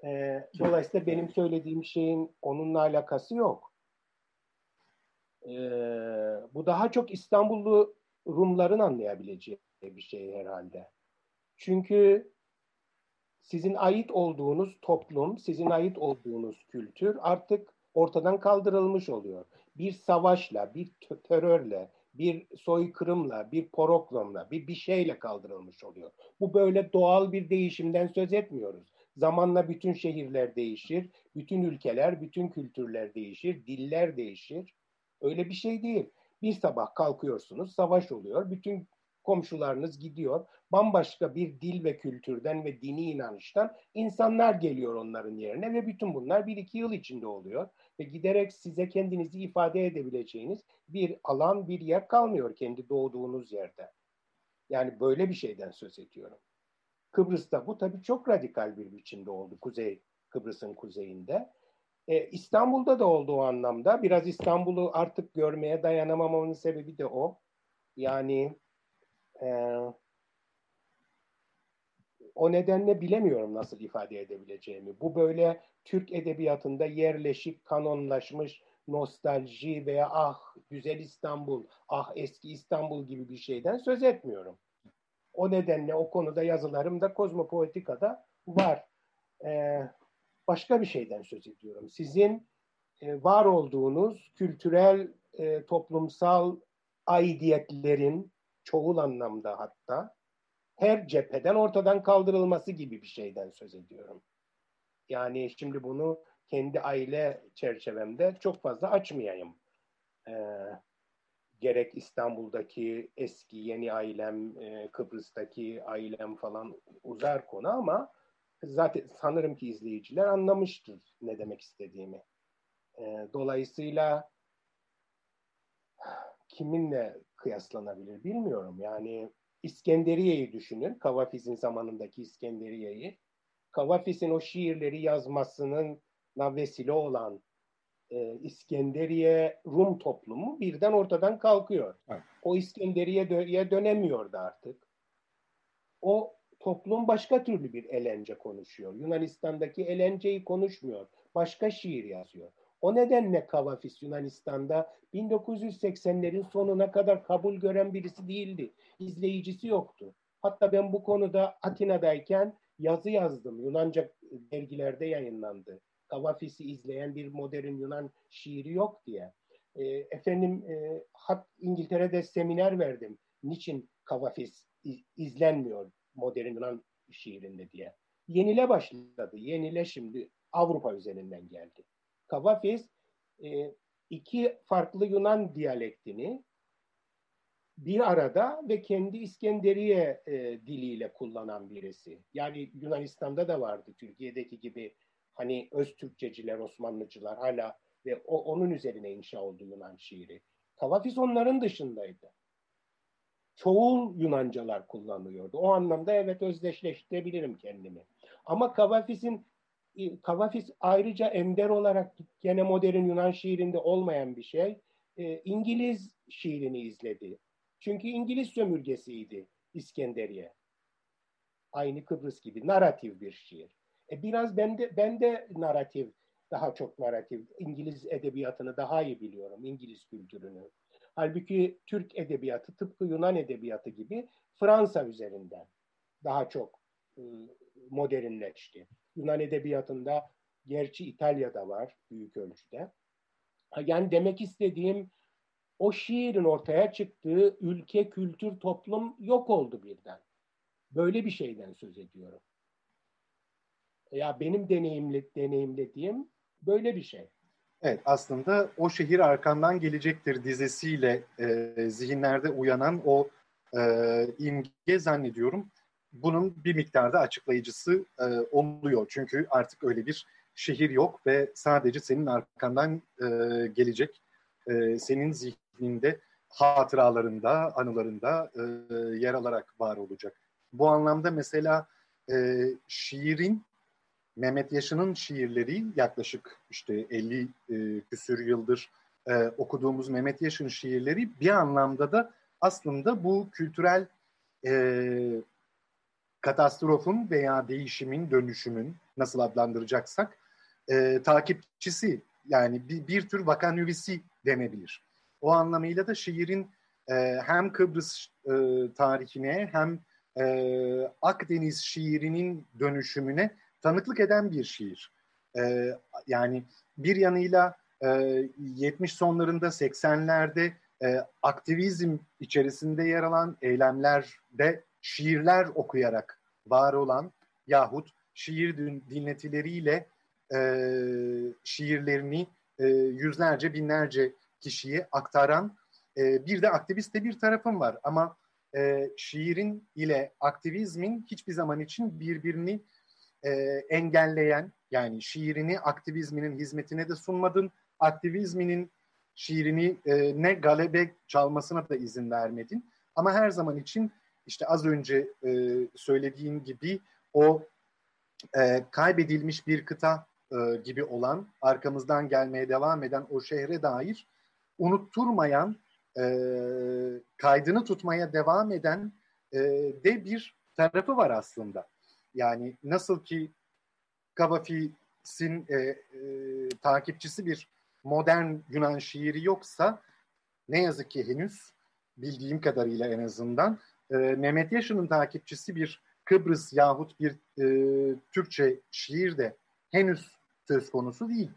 Ee, dolayısıyla benim söylediğim şeyin onunla alakası yok. Ee, bu daha çok İstanbullu Rumların anlayabileceği bir şey herhalde. Çünkü sizin ait olduğunuz toplum, sizin ait olduğunuz kültür artık ortadan kaldırılmış oluyor. Bir savaşla, bir terörle, bir soykırımla, bir poroklomla, bir bir şeyle kaldırılmış oluyor. Bu böyle doğal bir değişimden söz etmiyoruz. Zamanla bütün şehirler değişir, bütün ülkeler, bütün kültürler değişir, diller değişir. Öyle bir şey değil. Bir sabah kalkıyorsunuz, savaş oluyor, bütün komşularınız gidiyor. Bambaşka bir dil ve kültürden ve dini inanıştan insanlar geliyor onların yerine ve bütün bunlar bir iki yıl içinde oluyor. Ve giderek size kendinizi ifade edebileceğiniz bir alan, bir yer kalmıyor kendi doğduğunuz yerde. Yani böyle bir şeyden söz ediyorum. Kıbrıs'ta bu tabii çok radikal bir biçimde oldu. Kuzey Kıbrıs'ın kuzeyinde. Ee, İstanbul'da da oldu o anlamda. Biraz İstanbul'u artık görmeye dayanamamamın sebebi de o. Yani e, o nedenle bilemiyorum nasıl ifade edebileceğimi. Bu böyle Türk edebiyatında yerleşik, kanonlaşmış nostalji veya ah güzel İstanbul, ah eski İstanbul gibi bir şeyden söz etmiyorum. O nedenle o konuda yazılarım da Kozmopoetika'da var. Ee, başka bir şeyden söz ediyorum. Sizin e, var olduğunuz kültürel, e, toplumsal aidiyetlerin çoğul anlamda hatta her cepheden ortadan kaldırılması gibi bir şeyden söz ediyorum. Yani şimdi bunu kendi aile çerçevemde çok fazla açmayayım. Ee, gerek İstanbul'daki eski yeni ailem, e, Kıbrıs'taki ailem falan uzar konu ama zaten sanırım ki izleyiciler anlamıştır ne demek istediğimi. E, dolayısıyla kiminle kıyaslanabilir bilmiyorum. Yani İskenderiye'yi düşünün. Kavafis'in zamanındaki İskenderiye'yi. Kavafis'in o şiirleri yazmasının vesile olan e, İskenderiye Rum toplumu birden ortadan kalkıyor. Evet. O İskenderiye'ye dö- dönemiyordu artık. O toplum başka türlü bir elence konuşuyor. Yunanistan'daki elenceyi konuşmuyor. Başka şiir yazıyor. O nedenle Kavafis Yunanistan'da 1980'lerin sonuna kadar kabul gören birisi değildi. İzleyicisi yoktu. Hatta ben bu konuda Atina'dayken yazı yazdım. Yunanca dergilerde yayınlandı. Kavafis'i izleyen bir modern Yunan şiiri yok diye. E, efendim e, hat İngiltere'de seminer verdim. Niçin Kavafis izlenmiyor modern Yunan şiirinde diye. Yenile başladı. Yenile şimdi Avrupa üzerinden geldi. Kavafis e, iki farklı Yunan diyalektini bir arada ve kendi İskenderiye e, diliyle kullanan birisi. Yani Yunanistan'da da vardı Türkiye'deki gibi hani öz Türkçeciler, Osmanlıcılar hala ve o, onun üzerine inşa oldu Yunan şiiri. Kavafis onların dışındaydı. Çoğul Yunancalar kullanıyordu. O anlamda evet özdeşleştirebilirim kendimi. Ama Kavafis'in Kavafis ayrıca ender olarak gene modern Yunan şiirinde olmayan bir şey. E, İngiliz şiirini izledi. Çünkü İngiliz sömürgesiydi İskenderiye. Aynı Kıbrıs gibi narratif bir şiir. E, biraz ben de, ben de narratif, daha çok narratif. İngiliz edebiyatını daha iyi biliyorum, İngiliz kültürünü. Halbuki Türk edebiyatı tıpkı Yunan edebiyatı gibi Fransa üzerinden daha çok e, modernleşti. Yunan edebiyatında gerçi İtalya'da var büyük ölçüde. Yani demek istediğim o şiirin ortaya çıktığı ülke, kültür, toplum yok oldu birden. Böyle bir şeyden söz ediyorum. Ya benim deneyimli, deneyimlediğim böyle bir şey. Evet aslında o şehir arkandan gelecektir dizesiyle e, zihinlerde uyanan o e, imge zannediyorum. Bunun bir miktarda açıklayıcısı e, oluyor. Çünkü artık öyle bir şehir yok ve sadece senin arkandan e, gelecek, e, senin zihninde, hatıralarında, anılarında e, yer alarak var olacak. Bu anlamda mesela e, şiirin Mehmet Yaşı'nın şiirleri yaklaşık işte 50 e, küsür yıldır e, okuduğumuz Mehmet Yaşı'nın şiirleri bir anlamda da aslında bu kültürel e, katastrofun veya değişimin, dönüşümün nasıl adlandıracaksak e, takipçisi yani bir, bir tür vakanüvisi denebilir. O anlamıyla da şiirin e, hem Kıbrıs e, tarihine hem e, Akdeniz şiirinin dönüşümüne tanıklık eden bir şiir. E, yani bir yanıyla e, 70 sonlarında 80'lerde e, aktivizm içerisinde yer alan eylemlerde şiirler okuyarak var olan yahut şiir dinletileriyle e, şiirlerini e, yüzlerce binlerce kişiye aktaran e, bir de aktivist de bir tarafım var. Ama e, şiirin ile aktivizmin hiçbir zaman için birbirini e, engelleyen yani şiirini aktivizminin hizmetine de sunmadın. Aktivizminin şiirini e, ne galebe çalmasına da izin vermedin. Ama her zaman için işte az önce e, söylediğim gibi o e, kaybedilmiş bir kıta e, gibi olan, arkamızdan gelmeye devam eden o şehre dair unutturmayan, e, kaydını tutmaya devam eden e, de bir tarafı var aslında. Yani nasıl ki Kavafi'sin e, e, takipçisi bir modern Yunan şiiri yoksa ne yazık ki henüz bildiğim kadarıyla en azından e, Mehmet Yaşar'ın takipçisi bir Kıbrıs yahut bir e, Türkçe şiir de henüz söz konusu değil.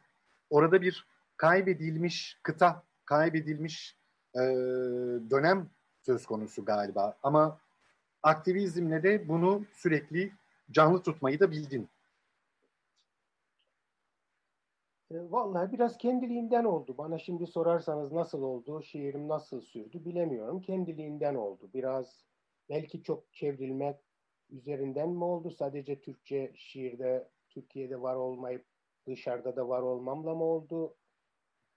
Orada bir kaybedilmiş kıta, kaybedilmiş e, dönem söz konusu galiba. Ama aktivizmle de bunu sürekli canlı tutmayı da bildin. E, vallahi biraz kendiliğinden oldu. Bana şimdi sorarsanız nasıl oldu, şiirim nasıl sürdü bilemiyorum. Kendiliğinden oldu. Biraz belki çok çevrilmek üzerinden mi oldu? Sadece Türkçe şiirde Türkiye'de var olmayıp dışarıda da var olmamla mı oldu?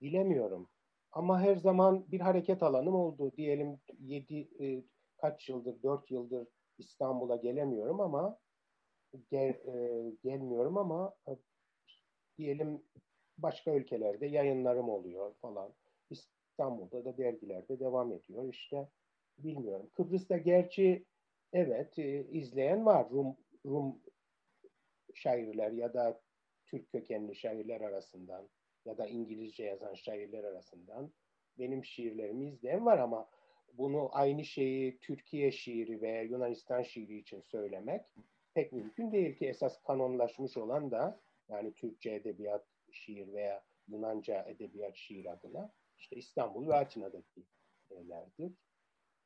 Bilemiyorum. Ama her zaman bir hareket alanım oldu. Diyelim yedi e, kaç yıldır, dört yıldır İstanbul'a gelemiyorum ama gel, e, gelmiyorum ama e, diyelim başka ülkelerde yayınlarım oluyor falan. İstanbul'da da dergilerde devam ediyor. İşte bilmiyorum. Kıbrıs'ta gerçi evet e, izleyen var. Rum, Rum şairler ya da Türk kökenli şairler arasından ya da İngilizce yazan şairler arasından benim şiirlerimi izleyen var ama bunu aynı şeyi Türkiye şiiri veya Yunanistan şiiri için söylemek pek mümkün değil ki esas kanonlaşmış olan da yani Türkçe edebiyat şiir veya Yunanca edebiyat şiir adına işte İstanbul ve Atina'daki yerlerdir.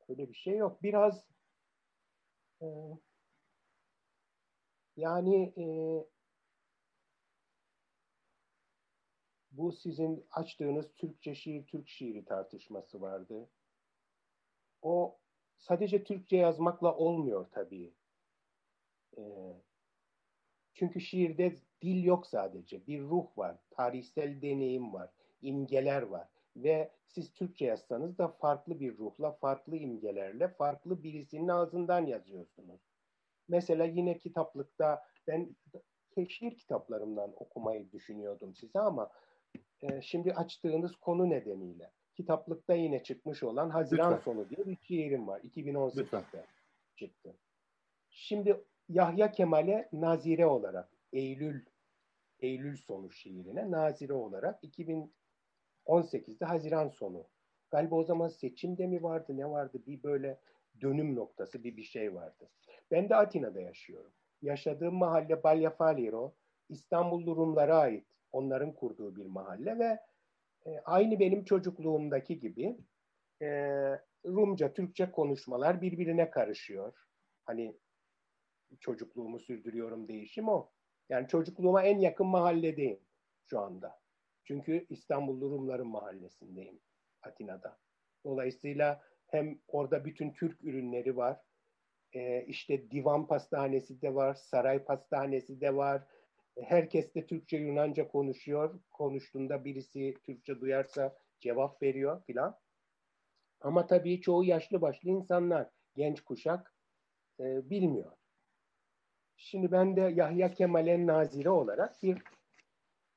Öyle bir şey yok. Biraz e, yani e, bu sizin açtığınız Türkçe şiir, Türk şiiri tartışması vardı. O sadece Türkçe yazmakla olmuyor tabii. E, çünkü şiirde dil yok sadece. Bir ruh var, tarihsel deneyim var, imgeler var. Ve siz Türkçe yazsanız da farklı bir ruhla, farklı imgelerle, farklı birisinin ağzından yazıyorsunuz. Mesela yine kitaplıkta ben şiir kitaplarımdan okumayı düşünüyordum size ama e, şimdi açtığınız konu nedeniyle kitaplıkta yine çıkmış olan Haziran Lütfen. sonu diye bir şiirim var. 2018'de Lütfen. çıktı. Şimdi Yahya Kemal'e nazire olarak Eylül Eylül sonu şiirine nazire olarak 2018'de Haziran sonu Galiba o zaman seçimde mi vardı ne vardı bir böyle dönüm noktası bir bir şey vardı. Ben de Atina'da yaşıyorum. Yaşadığım mahalle Balyafaliro, İstanbul Rumlara ait onların kurduğu bir mahalle ve e, aynı benim çocukluğumdaki gibi e, Rumca, Türkçe konuşmalar birbirine karışıyor. Hani çocukluğumu sürdürüyorum değişim o. Yani çocukluğuma en yakın mahalledeyim şu anda. Çünkü İstanbul Rumların mahallesindeyim Atina'da. Dolayısıyla hem orada bütün Türk ürünleri var. Ee, işte divan pastanesi de var, saray pastanesi de var. Herkes de Türkçe Yunanca konuşuyor. Konuştuğunda birisi Türkçe duyarsa cevap veriyor filan. Ama tabii çoğu yaşlı başlı insanlar, genç kuşak e, bilmiyor. Şimdi ben de Yahya Kemal'en nazire olarak bir,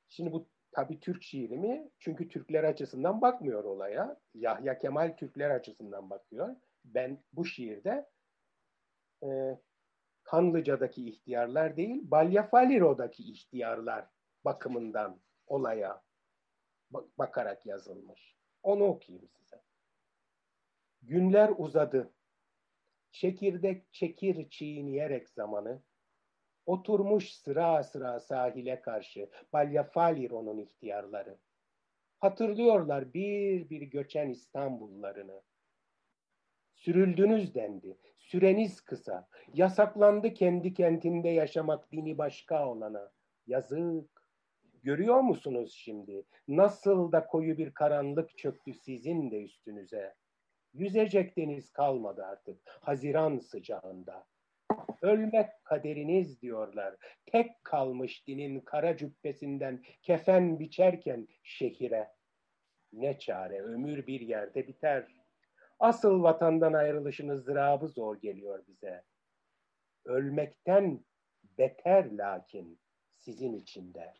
şimdi bu tabii Türk şiiri mi? Çünkü Türkler açısından bakmıyor olaya. Yahya Kemal Türkler açısından bakıyor. Ben bu şiirde e, Kanlıca'daki ihtiyarlar değil, Balyafaliro'daki ihtiyarlar bakımından olaya bakarak yazılmış. Onu okuyayım size. Günler uzadı. Çekirdek çekir çiğneyerek zamanı. Oturmuş sıra sıra sahile karşı Balyafaliro'nun ihtiyarları. Hatırlıyorlar bir bir göçen İstanbullarını. Sürüldünüz dendi. Süreniz kısa. Yasaklandı kendi kentinde yaşamak dini başka olana. Yazık. Görüyor musunuz şimdi? Nasıl da koyu bir karanlık çöktü sizin de üstünüze. Yüzecek deniz kalmadı artık. Haziran sıcağında. Ölmek kaderiniz diyorlar. Tek kalmış dinin kara cübbesinden kefen biçerken şehire. Ne çare ömür bir yerde biter. Asıl vatandan ayrılışın ızdırabı zor geliyor bize. Ölmekten beter lakin sizin içinde.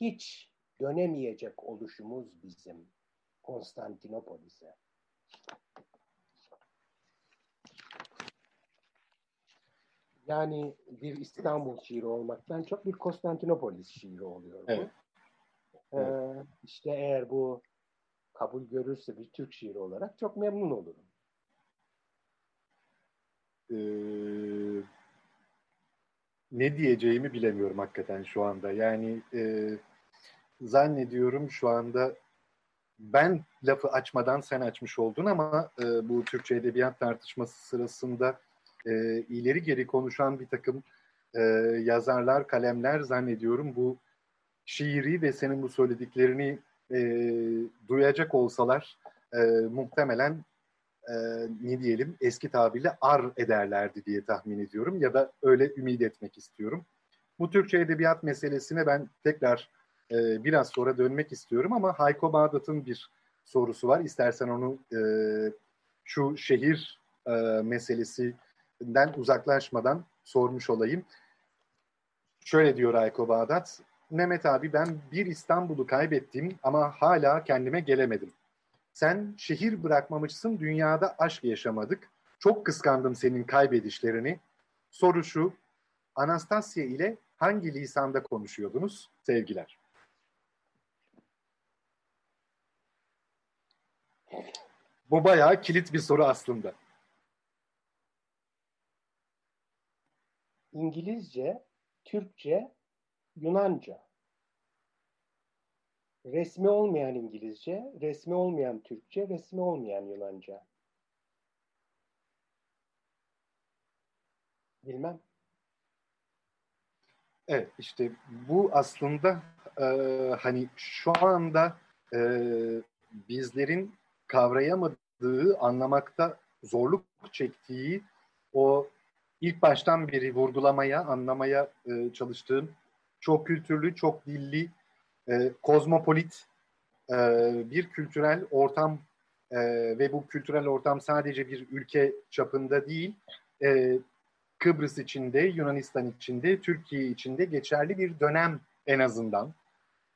Hiç dönemeyecek oluşumuz bizim Konstantinopolis'e. Yani bir İstanbul şiiri olmaktan çok bir Konstantinopolis şiiri oluyor bu. Evet. Ee, işte eğer bu kabul görürse bir Türk şiiri olarak çok memnun olurum. Ee, ne diyeceğimi bilemiyorum hakikaten şu anda. Yani e, zannediyorum şu anda ben lafı açmadan sen açmış oldun ama e, bu Türkçe Edebiyat tartışması sırasında e, ileri geri konuşan bir takım e, yazarlar, kalemler zannediyorum bu şiiri ve senin bu söylediklerini e, duyacak olsalar e, muhtemelen e, ne diyelim eski tabirle ar ederlerdi diye tahmin ediyorum ya da öyle ümit etmek istiyorum. Bu Türkçe edebiyat meselesine ben tekrar e, biraz sonra dönmek istiyorum ama Hayko Bağdat'ın bir sorusu var. İstersen onu e, şu şehir e, meselesinden uzaklaşmadan sormuş olayım. Şöyle diyor Hayko Bağdat. Mehmet abi ben bir İstanbul'u kaybettim ama hala kendime gelemedim. Sen şehir bırakmamışsın, dünyada aşk yaşamadık. Çok kıskandım senin kaybedişlerini. Soru şu, Anastasya ile hangi lisanda konuşuyordunuz? Sevgiler. Bu bayağı kilit bir soru aslında. İngilizce, Türkçe, Yunanca. Resmi olmayan İngilizce, resmi olmayan Türkçe, resmi olmayan Yunanca. Bilmem. Evet işte bu aslında e, hani şu anda e, bizlerin kavrayamadığı, anlamakta zorluk çektiği o ilk baştan beri vurgulamaya, anlamaya e, çalıştığım çok kültürlü, çok dilli, e, kozmopolit e, bir kültürel ortam e, ve bu kültürel ortam sadece bir ülke çapında değil, e, Kıbrıs içinde, Yunanistan içinde, Türkiye içinde geçerli bir dönem en azından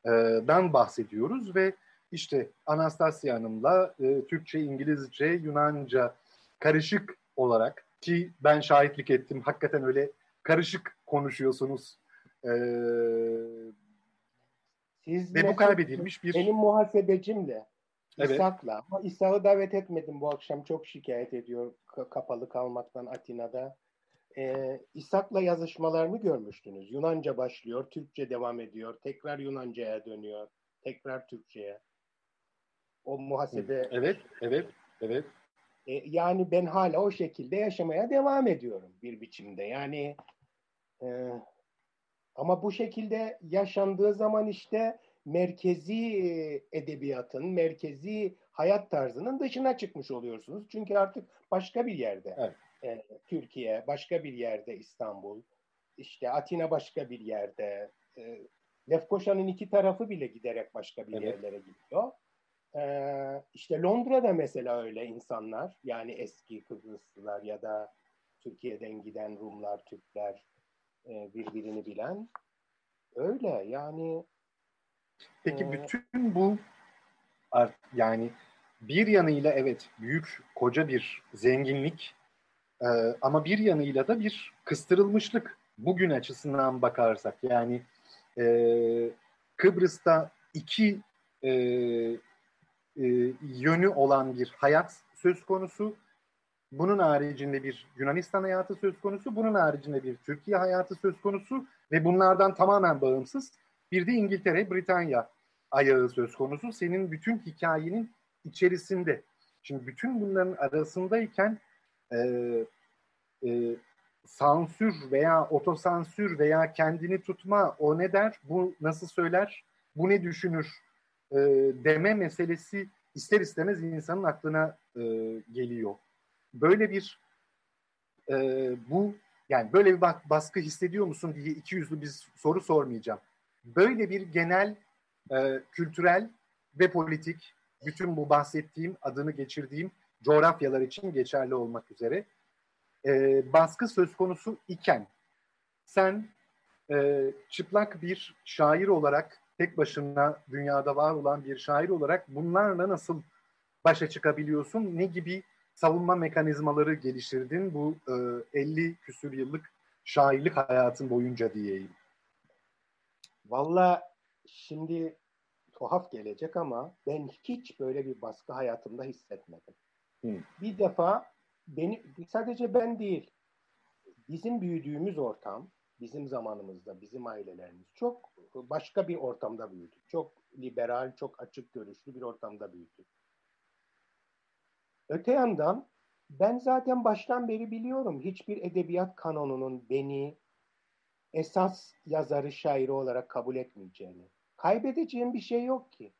e, dan bahsediyoruz. Ve işte Anastasya Hanım'la e, Türkçe, İngilizce, Yunanca karışık olarak ki ben şahitlik ettim hakikaten öyle karışık konuşuyorsunuz e, Siz Ve bu kaybedilmiş bir... Benim muhasebecimle Evet. İshak'la. Ama İshak'ı davet etmedim bu akşam. Çok şikayet ediyor kapalı kalmaktan Atina'da. Ee, İshak'la yazışmalarını görmüştünüz. Yunanca başlıyor, Türkçe devam ediyor. Tekrar Yunanca'ya dönüyor. Tekrar Türkçe'ye. O muhasebe... Evet, evet, evet. E, yani ben hala o şekilde yaşamaya devam ediyorum bir biçimde. Yani e, ama bu şekilde yaşandığı zaman işte merkezi edebiyatın, merkezi hayat tarzının dışına çıkmış oluyorsunuz. Çünkü artık başka bir yerde evet. e, Türkiye, başka bir yerde İstanbul, işte Atina başka bir yerde, e, Lefkoşa'nın iki tarafı bile giderek başka bir evet. yerlere gidiyor. Ee, işte Londra'da mesela öyle insanlar yani eski Kıbrıslılar ya da Türkiye'den giden Rumlar, Türkler e, birbirini bilen öyle yani. Peki e, bütün bu yani bir yanıyla evet büyük koca bir zenginlik e, ama bir yanıyla da bir kıstırılmışlık bugün açısından bakarsak yani e, Kıbrıs'ta iki e, e, yönü olan bir hayat söz konusu. Bunun haricinde bir Yunanistan hayatı söz konusu, bunun haricinde bir Türkiye hayatı söz konusu ve bunlardan tamamen bağımsız bir de İngiltere, Britanya ayağı söz konusu. Senin bütün hikayenin içerisinde. Şimdi bütün bunların arasındayken e, e, sansür veya otosansür veya kendini tutma o ne der, bu nasıl söyler, bu ne düşünür e, deme meselesi ister istemez insanın aklına e, geliyor. Böyle bir e, bu yani böyle bir baskı hissediyor musun diye iki yüzlü bir soru sormayacağım. Böyle bir genel e, kültürel ve politik bütün bu bahsettiğim adını geçirdiğim coğrafyalar için geçerli olmak üzere e, baskı söz konusu iken sen e, çıplak bir şair olarak tek başına dünyada var olan bir şair olarak bunlarla nasıl başa çıkabiliyorsun? Ne gibi savunma mekanizmaları geliştirdin bu e, 50 küsür yıllık şairlik hayatın boyunca diyeyim? Valla şimdi tuhaf gelecek ama ben hiç böyle bir baskı hayatımda hissetmedim. Hı. Bir defa beni sadece ben değil bizim büyüdüğümüz ortam bizim zamanımızda bizim ailelerimiz çok başka bir ortamda büyüdük. Çok liberal, çok açık görüşlü bir ortamda büyüdük. Öte yandan ben zaten baştan beri biliyorum hiçbir edebiyat kanonunun beni esas yazarı şairi olarak kabul etmeyeceğini. Kaybedeceğim bir şey yok ki.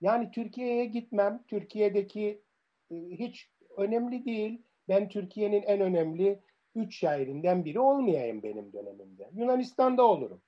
Yani Türkiye'ye gitmem. Türkiye'deki e, hiç önemli değil. Ben Türkiye'nin en önemli üç şairinden biri olmayayım benim dönemimde. Yunanistan'da olurum.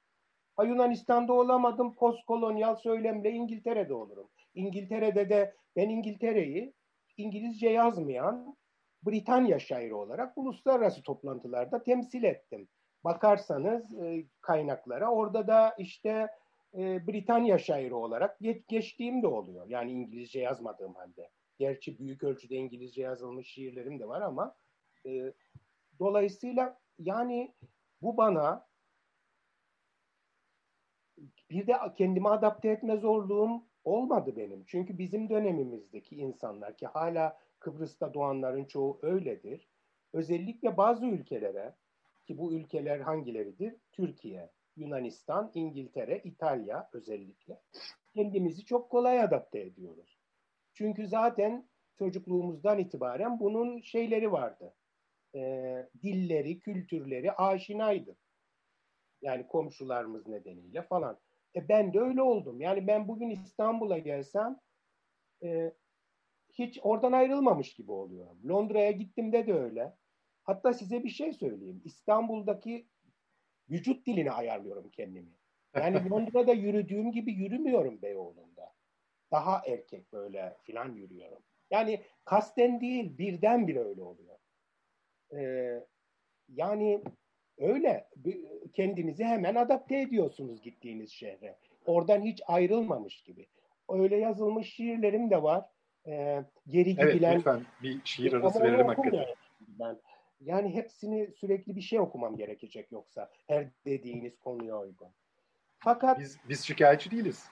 Ha Yunanistan'da olamadım postkolonyal söylemle İngiltere'de olurum. İngiltere'de de ben İngiltere'yi İngilizce yazmayan Britanya şairi olarak uluslararası toplantılarda temsil ettim. Bakarsanız e, kaynaklara orada da işte e, Britanya şairi olarak geç, geçtiğim de oluyor. Yani İngilizce yazmadığım halde. Gerçi büyük ölçüde İngilizce yazılmış şiirlerim de var ama e, dolayısıyla yani bu bana bir de kendimi adapte etme zorluğum olmadı benim. Çünkü bizim dönemimizdeki insanlar ki hala Kıbrıs'ta doğanların çoğu öyledir. Özellikle bazı ülkelere ki bu ülkeler hangileridir? Türkiye, Yunanistan, İngiltere, İtalya özellikle. Kendimizi çok kolay adapte ediyoruz. Çünkü zaten çocukluğumuzdan itibaren bunun şeyleri vardı. E, dilleri, kültürleri aşinaydı. Yani komşularımız nedeniyle falan. E ben de öyle oldum. Yani ben bugün İstanbul'a gelsem e, hiç oradan ayrılmamış gibi oluyorum. Londra'ya gittim de öyle. Hatta size bir şey söyleyeyim. İstanbul'daki vücut dilini ayarlıyorum kendimi. Yani [laughs] Londra'da yürüdüğüm gibi yürümüyorum Beyoğlu'nda. Daha erkek böyle filan yürüyorum. Yani kasten değil birden bile öyle oluyor. Ee, yani öyle kendinizi hemen adapte ediyorsunuz gittiğiniz şehre. Oradan hiç ayrılmamış gibi. Öyle yazılmış şiirlerim de var. Ee, geri gidilen... Evet lütfen bir şiir arası verelim hakikaten. Ben. Yani hepsini sürekli bir şey okumam gerekecek yoksa her dediğiniz konuya uygun. Fakat biz, biz şikayetçi değiliz.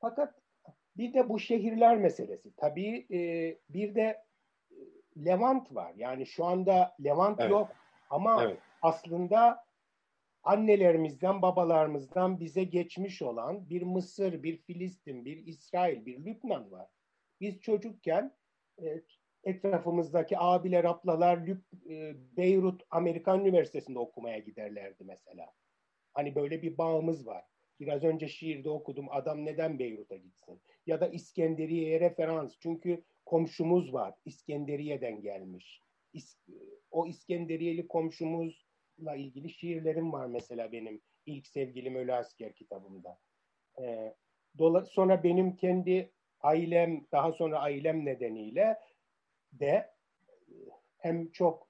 Fakat Bir de bu şehirler meselesi. Tabii e, bir de Levant var. Yani şu anda Levant evet. yok ama evet. aslında annelerimizden, babalarımızdan bize geçmiş olan bir Mısır, bir Filistin, bir İsrail, bir Lübnan var. Biz çocukken e, etrafımızdaki abiler, ablalar Lüb, e, Beyrut Amerikan Üniversitesi'nde okumaya giderlerdi mesela. Hani böyle bir bağımız var. Biraz önce şiirde okudum adam neden Beyrut'a gitsin? Ya da İskenderiye'ye referans. Çünkü komşumuz var. İskenderiye'den gelmiş. O İskenderiyeli komşumuzla ilgili şiirlerim var mesela benim. ilk sevgilim Ölü Asker kitabımda. Ee, sonra benim kendi ailem, daha sonra ailem nedeniyle de hem çok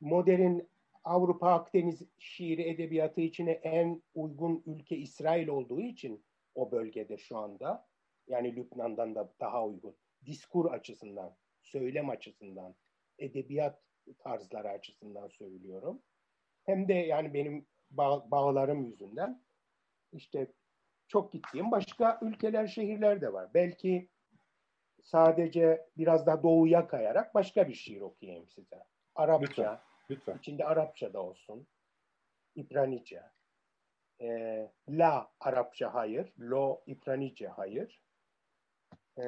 modern Avrupa Akdeniz şiiri edebiyatı içine en uygun ülke İsrail olduğu için o bölgede şu anda yani Lübnan'dan da daha uygun. Diskur açısından, söylem açısından, edebiyat tarzları açısından söylüyorum. Hem de yani benim bağ, bağlarım yüzünden işte çok gittiğim başka ülkeler, şehirler de var. Belki sadece biraz daha doğuya kayarak başka bir şiir okuyayım size. Arapça. Lütfen. Lütfen. İçinde Arapça da olsun. İbranice. E, la Arapça hayır. Lo İbranice hayır. E,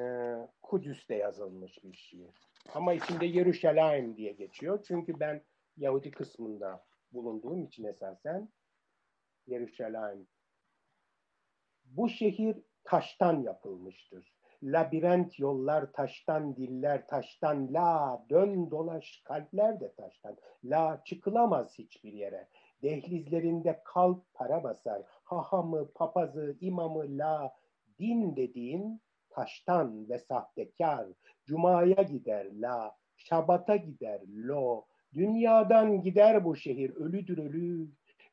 Kudüs'te yazılmış bir şiir. Ama içinde Yeruşalayim diye geçiyor. Çünkü ben Yahudi kısmında bulunduğum için esasen Yeruşalayim. Bu şehir taştan yapılmıştır. Labirent yollar taştan, diller taştan, la dön dolaş kalpler de taştan. La çıkılamaz hiçbir yere. Dehlizlerinde kalp para basar. Hahamı, papazı, imamı, la din dediğin taştan ve sahtekar. Cuma'ya gider la, şabata gider lo. Dünyadan gider bu şehir ölüdür ölü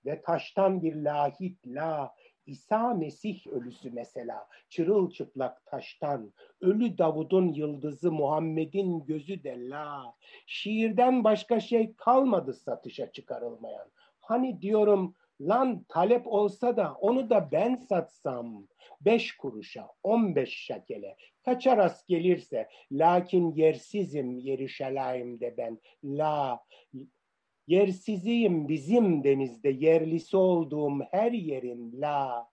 ve taştan bir lahit la İsa Mesih ölüsü mesela çırılçıplak taştan, ölü Davud'un yıldızı Muhammed'in gözü de la. Şiirden başka şey kalmadı satışa çıkarılmayan. Hani diyorum lan talep olsa da onu da ben satsam. Beş kuruşa, on beş şakele, kaça rast gelirse, lakin yersizim Yeruşalayim'de ben, la, Yersiziyim bizim denizde yerlisi olduğum her yerin la.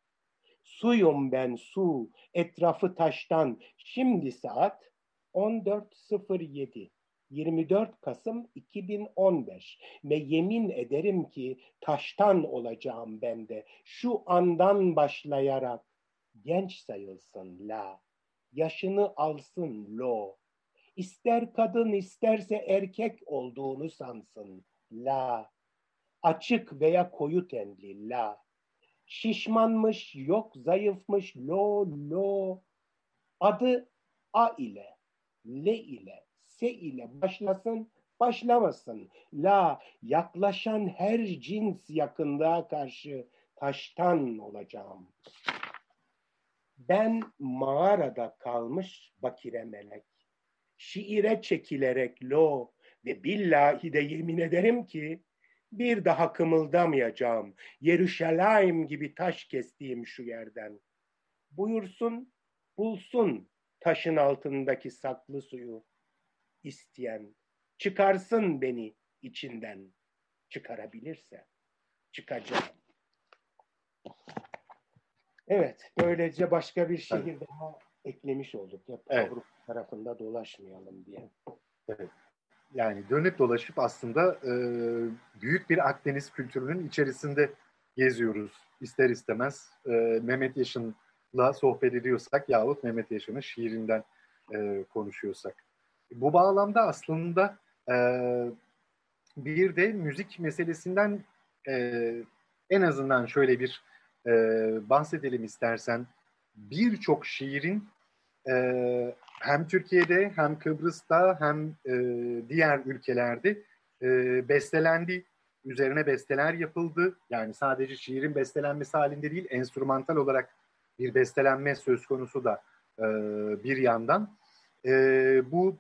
Suyum ben su, etrafı taştan. Şimdi saat 14.07. 24 Kasım 2015 ve yemin ederim ki taştan olacağım ben de şu andan başlayarak genç sayılsın la yaşını alsın lo ister kadın isterse erkek olduğunu sansın la. Açık veya koyu tenli la. Şişmanmış, yok zayıfmış, lo lo. Adı A ile, L ile, S ile başlasın, başlamasın. La, yaklaşan her cins yakınlığa karşı taştan olacağım. Ben mağarada kalmış bakire melek. Şiire çekilerek lo, ve billahi de yemin ederim ki bir daha kımıldamayacağım. Yeruşalayim gibi taş kestiğim şu yerden. Buyursun, bulsun taşın altındaki saklı suyu. İsteyen çıkarsın beni içinden. Çıkarabilirse çıkacağım. Evet, böylece başka bir şehir daha eklemiş olduk. Hep evet. Avrupa tarafında dolaşmayalım diye. Evet yani dönüp dolaşıp aslında e, büyük bir Akdeniz kültürünün içerisinde geziyoruz ister istemez. E, Mehmet Yaşın'la sohbet ediyorsak yahut Mehmet Yaşın'ın şiirinden e, konuşuyorsak. Bu bağlamda aslında e, bir de müzik meselesinden e, en azından şöyle bir e, bahsedelim istersen. Birçok şiirin e, hem Türkiye'de hem Kıbrıs'ta hem e, diğer ülkelerde e, bestelendi. Üzerine besteler yapıldı. Yani sadece şiirin bestelenmesi halinde değil, enstrümantal olarak bir bestelenme söz konusu da e, bir yandan. E, bu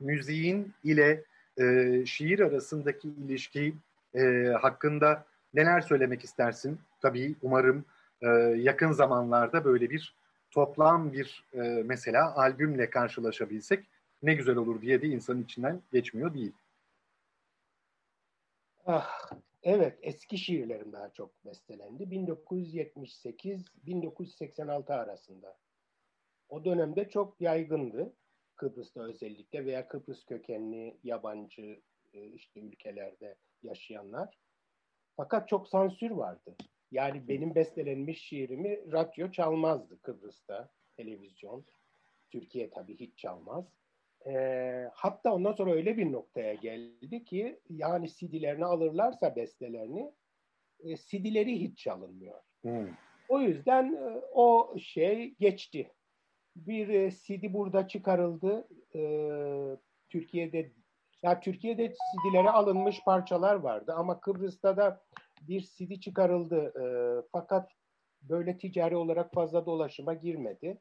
müziğin ile e, şiir arasındaki ilişki e, hakkında neler söylemek istersin? Tabii umarım e, yakın zamanlarda böyle bir toplam bir e, mesela albümle karşılaşabilsek ne güzel olur diye de insanın içinden geçmiyor değil. Ah, evet, eski şiirlerim daha çok bestelendi. 1978-1986 arasında. O dönemde çok yaygındı. Kıbrıs'ta özellikle veya Kıbrıs kökenli yabancı e, işte ülkelerde yaşayanlar. Fakat çok sansür vardı. Yani benim bestelenmiş şiirimi radyo çalmazdı Kıbrıs'ta, televizyon. Türkiye tabii hiç çalmaz. E, hatta ondan sonra öyle bir noktaya geldi ki yani CD'lerini alırlarsa bestelerini e, CD'leri hiç çalınmıyor. Hmm. O yüzden e, o şey geçti. Bir e, CD burada çıkarıldı. E, Türkiye'de ya Türkiye'de CD'lere alınmış parçalar vardı ama Kıbrıs'ta da bir CD çıkarıldı. E, fakat böyle ticari olarak fazla dolaşıma girmedi.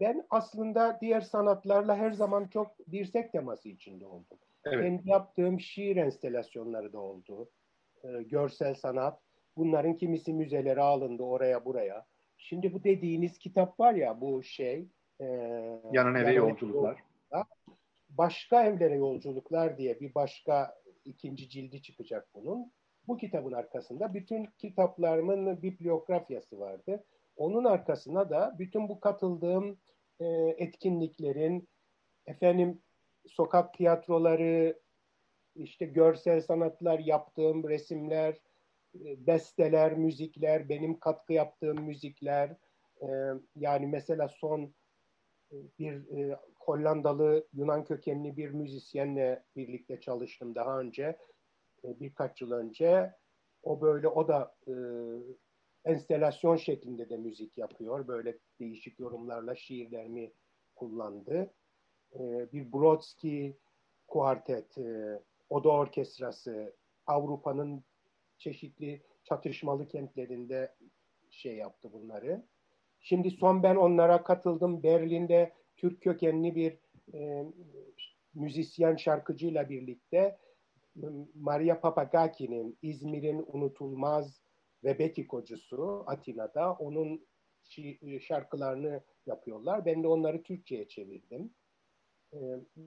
Ben aslında diğer sanatlarla her zaman çok dirsek teması içinde oldum. Evet. Kendi yaptığım şiir enstelasyonları da oldu. Görsel sanat. Bunların kimisi müzelere alındı oraya buraya. Şimdi bu dediğiniz kitap var ya bu şey. E, Yanın eve yolculuklar. Başka evlere yolculuklar diye bir başka ikinci cildi çıkacak bunun. Bu kitabın arkasında bütün kitaplarımın bibliografyası vardı. Onun arkasına da bütün bu katıldığım e, etkinliklerin, efendim sokak tiyatroları, işte görsel sanatlar yaptığım resimler, besteler, müzikler, benim katkı yaptığım müzikler, e, yani mesela son e, bir e, Hollandalı Yunan kökenli bir müzisyenle birlikte çalıştım daha önce, e, birkaç yıl önce. O böyle, o da e, enstelasyon şeklinde de müzik yapıyor. Böyle değişik yorumlarla şiirlerimi kullandı. Ee, bir Brodsky kuartet, e, oda orkestrası, Avrupa'nın çeşitli çatışmalı kentlerinde şey yaptı bunları. Şimdi son ben onlara katıldım. Berlin'de Türk kökenli bir e, müzisyen şarkıcıyla birlikte Maria Papagaki'nin İzmir'in unutulmaz ve Betikocusu Atina'da onun şarkılarını yapıyorlar. Ben de onları Türkçe'ye çevirdim. Ee,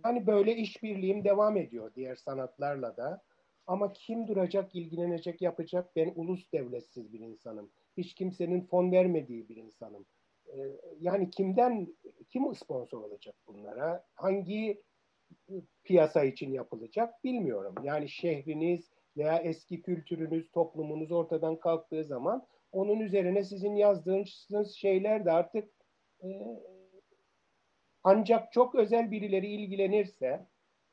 yani böyle işbirliğim devam ediyor diğer sanatlarla da. Ama kim duracak, ilgilenecek, yapacak? Ben ulus devletsiz bir insanım. Hiç kimsenin fon vermediği bir insanım. Ee, yani kimden, kim sponsor olacak bunlara? Hangi piyasa için yapılacak bilmiyorum. Yani şehriniz, veya eski kültürünüz, toplumunuz ortadan kalktığı zaman onun üzerine sizin yazdığınız şeyler de artık e, ancak çok özel birileri ilgilenirse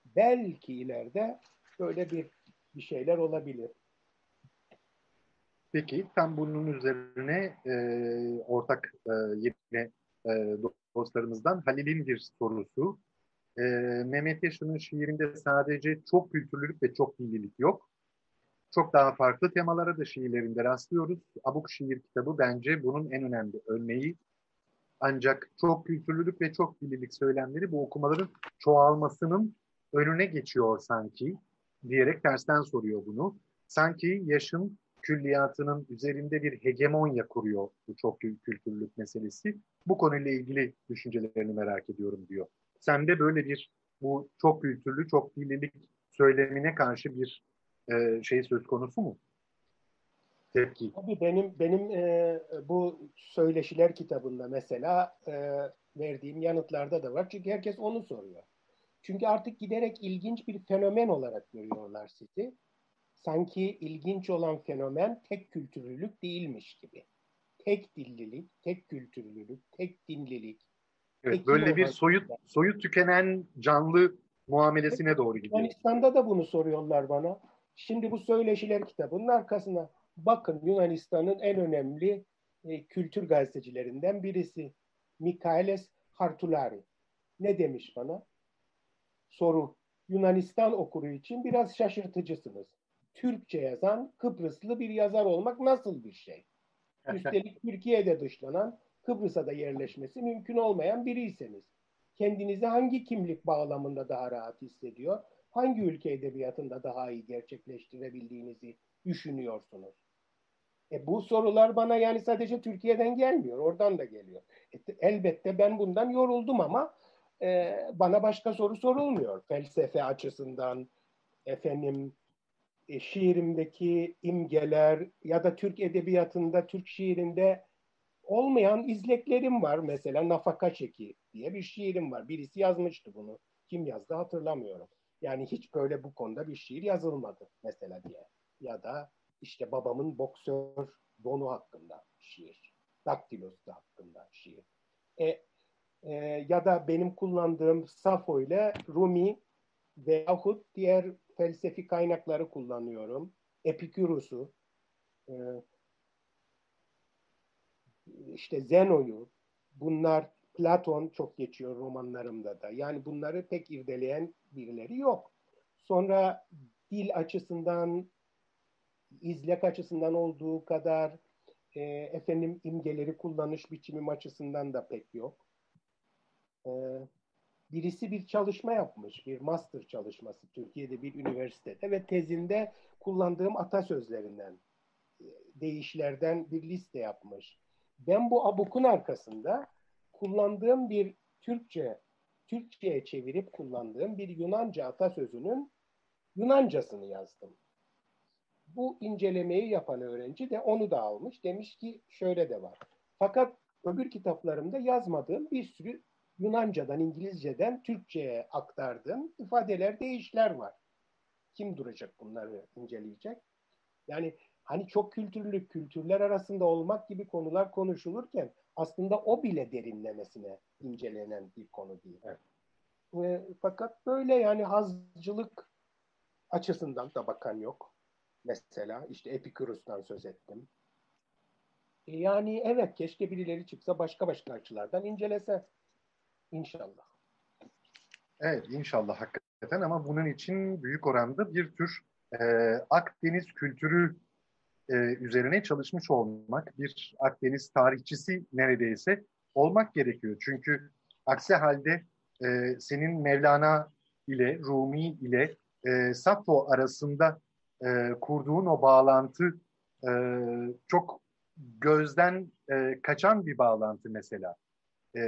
belki ileride böyle bir bir şeyler olabilir. Peki tam bunun üzerine e, ortak e, yine e, dostlarımızdan Halil'in bir sorusu. E, Mehmet Yaşar'ın şiirinde sadece çok kültürlülük ve çok dillilik yok çok daha farklı temalara da şiirlerinde rastlıyoruz. Abuk Şiir kitabı bence bunun en önemli örneği. Ancak çok kültürlülük ve çok dililik söylemleri bu okumaların çoğalmasının önüne geçiyor sanki diyerek tersten soruyor bunu. Sanki yaşın külliyatının üzerinde bir hegemonya kuruyor bu çok kültürlülük meselesi. Bu konuyla ilgili düşüncelerini merak ediyorum diyor. Sende böyle bir bu çok kültürlü, çok dililik söylemine karşı bir e, şey söz konusu mu? Tepki. Tabii benim benim e, bu söyleşiler kitabında mesela e, verdiğim yanıtlarda da var. Çünkü herkes onu soruyor. Çünkü artık giderek ilginç bir fenomen olarak görüyorlar sizi. Sanki ilginç olan fenomen tek kültürlülük değilmiş gibi. Tek dillilik, tek kültürlülük, tek dinlilik. Evet, böyle bir soyut soyut tükenen canlı muamelesine doğru gidiyor. Yunanistan'da da bunu soruyorlar bana. Şimdi bu söyleşiler kitabının arkasına bakın Yunanistan'ın en önemli e, kültür gazetecilerinden birisi Mikaeles Hartulari. Ne demiş bana? Soru. Yunanistan okuru için biraz şaşırtıcısınız. Türkçe yazan Kıbrıslı bir yazar olmak nasıl bir şey? [laughs] Üstelik Türkiye'de dışlanan, Kıbrıs'a da yerleşmesi mümkün olmayan biriyseniz. Kendinizi hangi kimlik bağlamında daha rahat hissediyor? hangi ülke edebiyatında daha iyi gerçekleştirebildiğinizi düşünüyorsunuz? E bu sorular bana yani sadece Türkiye'den gelmiyor, oradan da geliyor. E, elbette ben bundan yoruldum ama e, bana başka soru sorulmuyor. Felsefe açısından, efendim e, şiirimdeki imgeler ya da Türk edebiyatında, Türk şiirinde olmayan izleklerim var. Mesela Nafaka Çeki diye bir şiirim var. Birisi yazmıştı bunu. Kim yazdı hatırlamıyorum. Yani hiç böyle bu konuda bir şiir yazılmadı mesela diye. Ya da işte babamın boksör donu hakkında şiir. Daktilosu hakkında şiir. E, e, ya da benim kullandığım Safo ile Rumi veyahut diğer felsefi kaynakları kullanıyorum. Epikürus'u, e, işte Zeno'yu, bunlar Platon çok geçiyor romanlarımda da. Yani bunları pek irdeleyen birileri yok. Sonra dil açısından, izlek açısından olduğu kadar e, efendim imgeleri kullanış biçimim açısından da pek yok. E, birisi bir çalışma yapmış, bir master çalışması Türkiye'de bir üniversitede ve tezinde kullandığım atasözlerinden, e, deyişlerden bir liste yapmış. Ben bu abukun arkasında kullandığım bir Türkçe, Türkçe'ye çevirip kullandığım bir Yunanca atasözünün Yunancasını yazdım. Bu incelemeyi yapan öğrenci de onu da almış. Demiş ki şöyle de var. Fakat öbür kitaplarımda yazmadığım bir sürü Yunancadan, İngilizceden Türkçe'ye aktardığım ifadeler, değişler var. Kim duracak bunları inceleyecek? Yani hani çok kültürlü kültürler arasında olmak gibi konular konuşulurken aslında o bile derinlemesine incelenen bir konu değil. Evet. E, fakat böyle yani hazcılık açısından da bakan yok. Mesela işte Epikurus'tan söz ettim. E yani evet keşke birileri çıksa başka başka açılardan incelese. İnşallah. Evet inşallah hakikaten ama bunun için büyük oranda bir tür e, Akdeniz kültürü e, üzerine çalışmış olmak, bir Akdeniz tarihçisi neredeyse olmak gerekiyor. Çünkü aksi halde e, senin Mevlana ile Rumi ile e, Sappho arasında e, kurduğun o bağlantı e, çok gözden e, kaçan bir bağlantı mesela. E,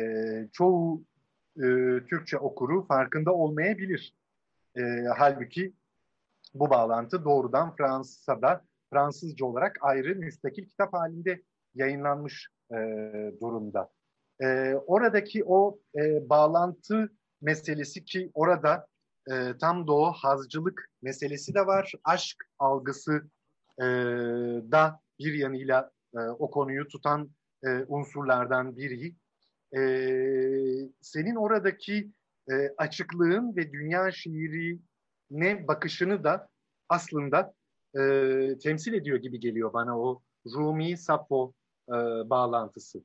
çoğu e, Türkçe okuru farkında olmayabilir. E, halbuki bu bağlantı doğrudan Fransa'da Fransızca olarak ayrı müstakil kitap halinde yayınlanmış e, durumda. E, oradaki o e, bağlantı meselesi ki orada e, tam o hazcılık meselesi de var. Aşk algısı e, da bir yanıyla e, o konuyu tutan e, unsurlardan biri. E, senin oradaki e, açıklığın ve dünya şiirine bakışını da aslında e, temsil ediyor gibi geliyor bana o Rumi Sappho e, bağlantısı.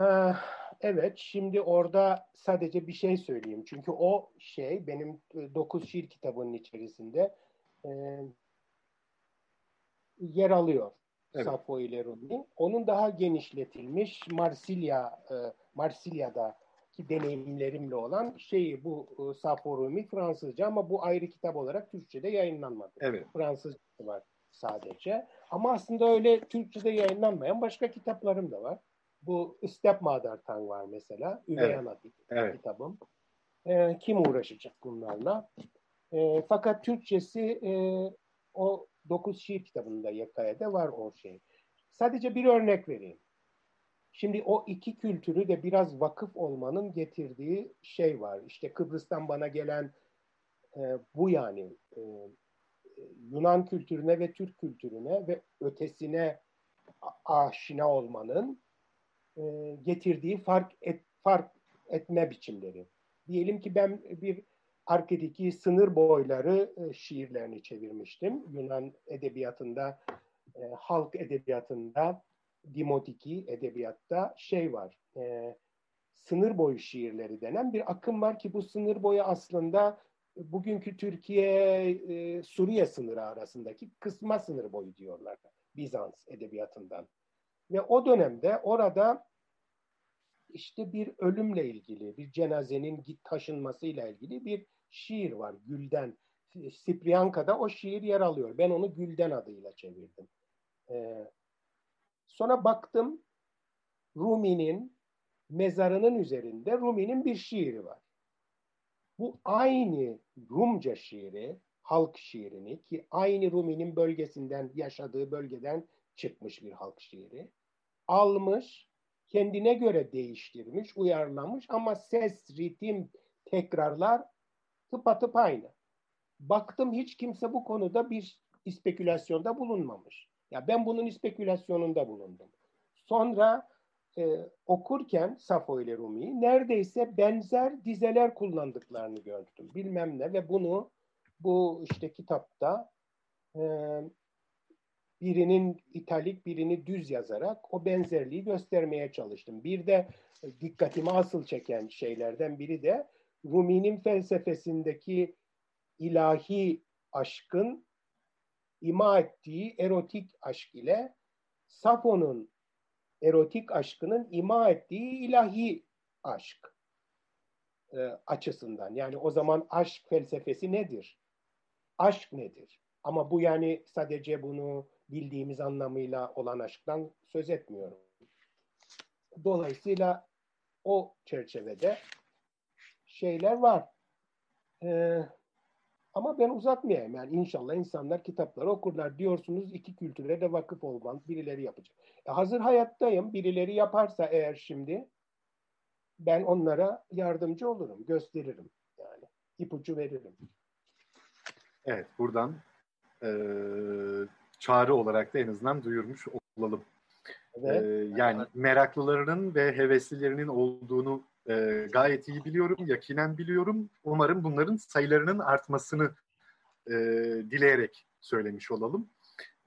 Ee, evet, şimdi orada sadece bir şey söyleyeyim. Çünkü o şey benim e, dokuz şiir kitabının içerisinde e, yer alıyor. Evet. Sappho ile Rumi. Onun daha genişletilmiş Marsilya, e, Marsilya'da ki deneyimlerimle olan şeyi bu e, Saporumi Fransızca ama bu ayrı kitap olarak Türkçe'de yayınlanmadı. Evet. Fransızca var sadece. Ama aslında öyle Türkçe'de yayınlanmayan başka kitaplarım da var. Bu Step Mother Tongue var mesela. Üvey evet. Ana evet. kitabım. E, kim uğraşacak bunlarla? E, fakat Türkçesi e, o dokuz şiir kitabında Yakaya'da var o şey. Sadece bir örnek vereyim. Şimdi o iki kültürü de biraz vakıf olmanın getirdiği şey var. İşte Kıbrıs'tan bana gelen e, bu yani e, Yunan kültürüne ve Türk kültürüne ve ötesine aşina olmanın e, getirdiği fark et, fark etme biçimleri. Diyelim ki ben bir arkadaki sınır boyları e, şiirlerini çevirmiştim. Yunan edebiyatında, e, halk edebiyatında dimotiki edebiyatta şey var. E, sınır boyu şiirleri denen bir akım var ki bu sınır boyu aslında bugünkü Türkiye e, sınırı arasındaki kısma sınır boyu diyorlar Bizans edebiyatından. Ve o dönemde orada işte bir ölümle ilgili, bir cenazenin taşınmasıyla ilgili bir şiir var Gülden. Sipriyanka'da o şiir yer alıyor. Ben onu Gülden adıyla çevirdim. E, sonra baktım Rumi'nin mezarının üzerinde Rumi'nin bir şiiri var. Bu aynı Rumca şiiri, halk şiirini ki aynı Rumi'nin bölgesinden, yaşadığı bölgeden çıkmış bir halk şiiri. Almış, kendine göre değiştirmiş, uyarlamış ama ses, ritim, tekrarlar tıpatıp aynı. Baktım hiç kimse bu konuda bir spekülasyonda bulunmamış. Ya ben bunun spekülasyonunda bulundum. Sonra e, okurken Safo ile Rumi'yi neredeyse benzer dizeler kullandıklarını gördüm. Bilmem ne ve bunu bu işte kitapta e, birinin italik birini düz yazarak o benzerliği göstermeye çalıştım. Bir de dikkatimi asıl çeken şeylerden biri de Rumi'nin felsefesindeki ilahi aşkın ima ettiği erotik aşk ile Safo'nun erotik aşkının ima ettiği ilahi aşk e, açısından. Yani o zaman aşk felsefesi nedir? Aşk nedir? Ama bu yani sadece bunu bildiğimiz anlamıyla olan aşktan söz etmiyorum. Dolayısıyla o çerçevede şeyler var. Ee, ama ben uzatmayayım. Yani inşallah insanlar kitapları okurlar. Diyorsunuz iki kültüre de vakıf olman birileri yapacak. E hazır hayattayım. Birileri yaparsa eğer şimdi ben onlara yardımcı olurum, gösteririm. Yani ipucu veririm. Evet, buradan e, çağrı olarak da en azından duyurmuş olalım. Evet. E, yani meraklılarının ve heveslilerinin olduğunu e, gayet iyi biliyorum, yakinen biliyorum. Umarım bunların sayılarının artmasını e, dileyerek söylemiş olalım.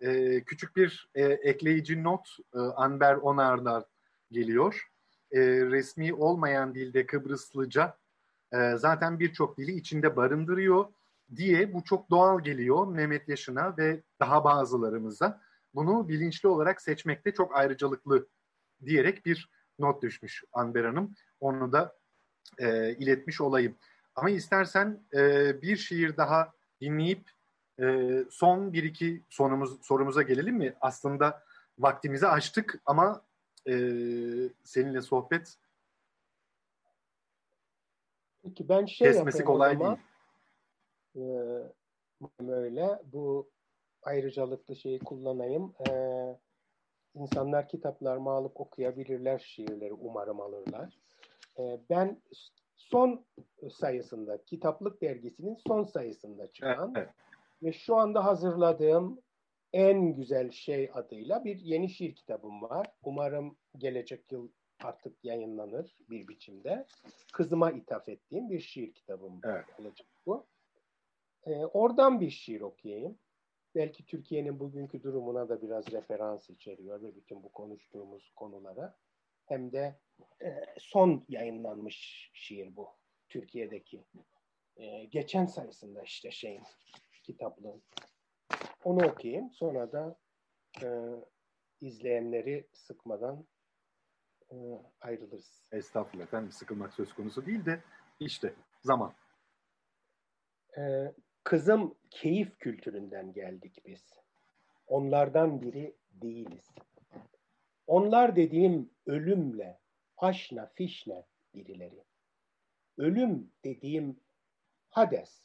E, küçük bir e, ekleyici not e, Anber Onar'dan geliyor. E, resmi olmayan dilde Kıbrıslıca e, zaten birçok dili içinde barındırıyor diye bu çok doğal geliyor Mehmet Yaşın'a ve daha bazılarımıza. Bunu bilinçli olarak seçmekte çok ayrıcalıklı diyerek bir not düşmüş Anber Hanım. Onu da e, iletmiş olayım. Ama istersen e, bir şiir daha dinleyip e, son bir iki sorumuz, sorumuza gelelim mi? Aslında vaktimizi açtık ama e, seninle sohbet Peki ben şey kesmesi kolay değil. Ee, böyle bu ayrıcalıklı şeyi kullanayım. Ee, insanlar kitaplarımı alıp okuyabilirler şiirleri umarım alırlar. Ee, ben son sayısında, Kitaplık Dergisi'nin son sayısında çıkan evet. ve şu anda hazırladığım en güzel şey adıyla bir yeni şiir kitabım var. Umarım gelecek yıl artık yayınlanır bir biçimde. Kızıma ithaf ettiğim bir şiir kitabım evet. olacak bu. Ee, oradan bir şiir okuyayım. Belki Türkiye'nin bugünkü durumuna da biraz referans içeriyor ve bütün bu konuştuğumuz konulara. Hem de e, son yayınlanmış şiir bu. Türkiye'deki. E, geçen sayısında işte şeyin kitaplığın. Onu okuyayım. Sonra da e, izleyenleri sıkmadan e, ayrılırız. Estağfurullah efendim sıkılmak söz konusu değil de işte zaman. E, kızım keyif kültüründen geldik biz. Onlardan biri değiliz. Onlar dediğim ölümle, haşna fişne birileri. Ölüm dediğim Hades.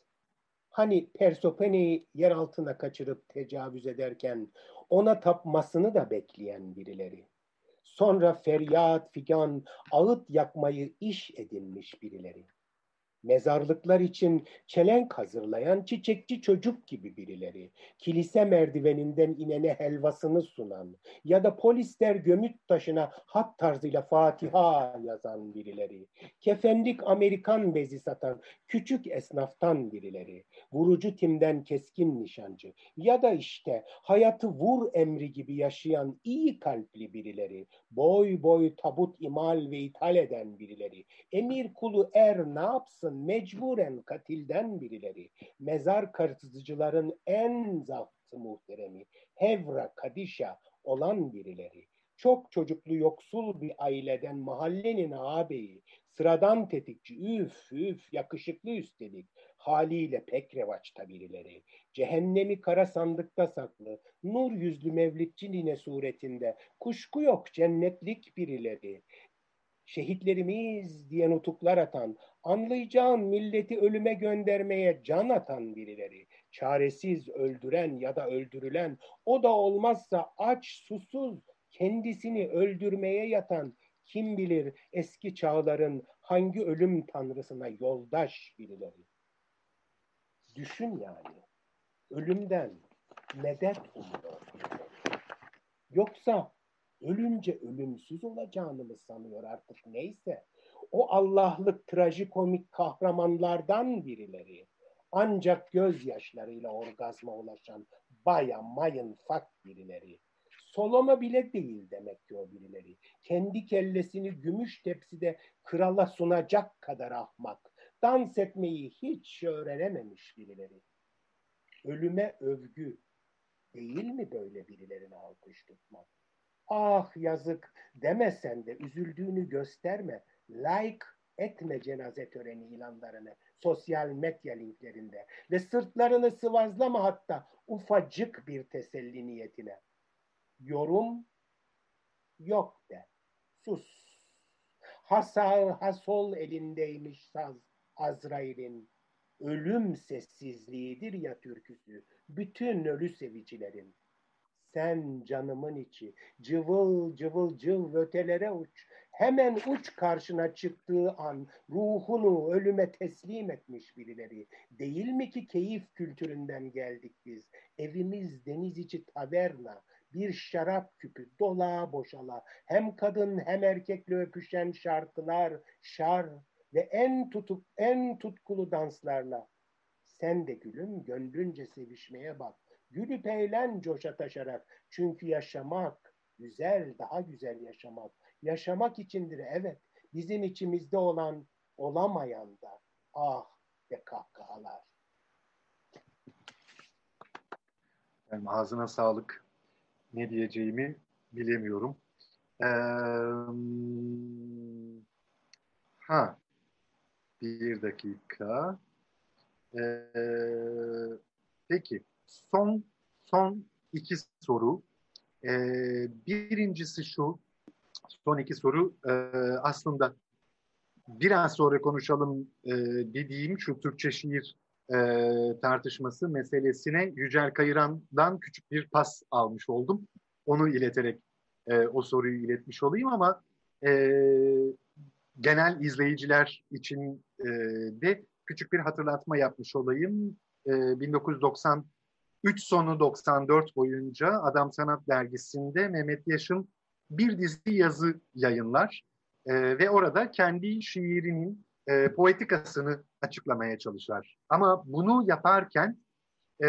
Hani Persophone'yi yer altına kaçırıp tecavüz ederken ona tapmasını da bekleyen birileri. Sonra feryat, figan, ağıt yakmayı iş edinmiş birileri mezarlıklar için çelenk hazırlayan çiçekçi çocuk gibi birileri, kilise merdiveninden inene helvasını sunan ya da polisler gömüt taşına hat tarzıyla Fatiha yazan birileri, kefenlik Amerikan bezi satan küçük esnaftan birileri, vurucu timden keskin nişancı ya da işte hayatı vur emri gibi yaşayan iyi kalpli birileri, boy boy tabut imal ve ithal eden birileri, emir kulu er ne yapsın mecburen katilden birileri, mezar kartıcıların en zaftı muhteremi, Hevra Kadişa olan birileri, çok çocuklu yoksul bir aileden mahallenin ağabeyi, sıradan tetikçi, üf üf yakışıklı üstelik, haliyle pek revaçta birileri. Cehennemi kara sandıkta saklı, nur yüzlü mevlidçi nine suretinde, kuşku yok cennetlik birileri. Şehitlerimiz diye nutuklar atan, anlayacağın milleti ölüme göndermeye can atan birileri. Çaresiz öldüren ya da öldürülen, o da olmazsa aç, susuz, kendisini öldürmeye yatan, kim bilir eski çağların hangi ölüm tanrısına yoldaş birileri. Düşün yani. Ölümden medet umuyor. Yoksa ölünce ölümsüz olacağını mı sanıyor artık neyse. O Allah'lık trajikomik kahramanlardan birileri. Ancak gözyaşlarıyla orgazma ulaşan baya mayın fak birileri. Soloma bile değil demek ki o birileri. Kendi kellesini gümüş tepside krala sunacak kadar ahmak. Dans etmeyi hiç öğrenememiş birileri. Ölüme övgü değil mi böyle birilerine alkış tutmak? Ah yazık demesen de üzüldüğünü gösterme. Like etme cenaze töreni ilanlarını sosyal medya linklerinde ve sırtlarını sıvazlama hatta ufacık bir teselli niyetine. Yorum yok de. Sus. Hasar hasol elindeymiş saz Azrail'in. Ölüm sessizliğidir ya türküsü. Bütün ölü sevicilerin. Sen canımın içi, cıvıl cıvıl cıv ötelere uç. Hemen uç karşına çıktığı an ruhunu ölüme teslim etmiş birileri. Değil mi ki keyif kültüründen geldik biz? Evimiz deniz içi taverna, bir şarap küpü dola boşala. Hem kadın hem erkekle öpüşen şarkılar, şar ve en tutup en tutkulu danslarla. Sen de gülüm gönlünce sevişmeye bak. Gülüp eğlen coşa taşarak. Çünkü yaşamak güzel, daha güzel yaşamak. Yaşamak içindir evet. Bizim içimizde olan olamayan da ah ve kahkahalar. Yani ağzına sağlık. Ne diyeceğimi bilemiyorum. Ee, ha, bir dakika. Ee, peki, son son iki soru. Ee, birincisi şu, son iki soru e, aslında biraz sonra konuşalım e, dediğim şu Türkçe şiir e, tartışması meselesine Yücel Kayıran'dan küçük bir pas almış oldum. Onu ileterek e, o soruyu iletmiş olayım ama e, genel izleyiciler için e, de küçük bir hatırlatma yapmış olayım. E, 1993 sonu 94 boyunca Adam Sanat Dergisi'nde Mehmet Yaşın bir dizi yazı yayınlar e, ve orada kendi şiirinin e, poetikasını açıklamaya çalışar. Ama bunu yaparken e,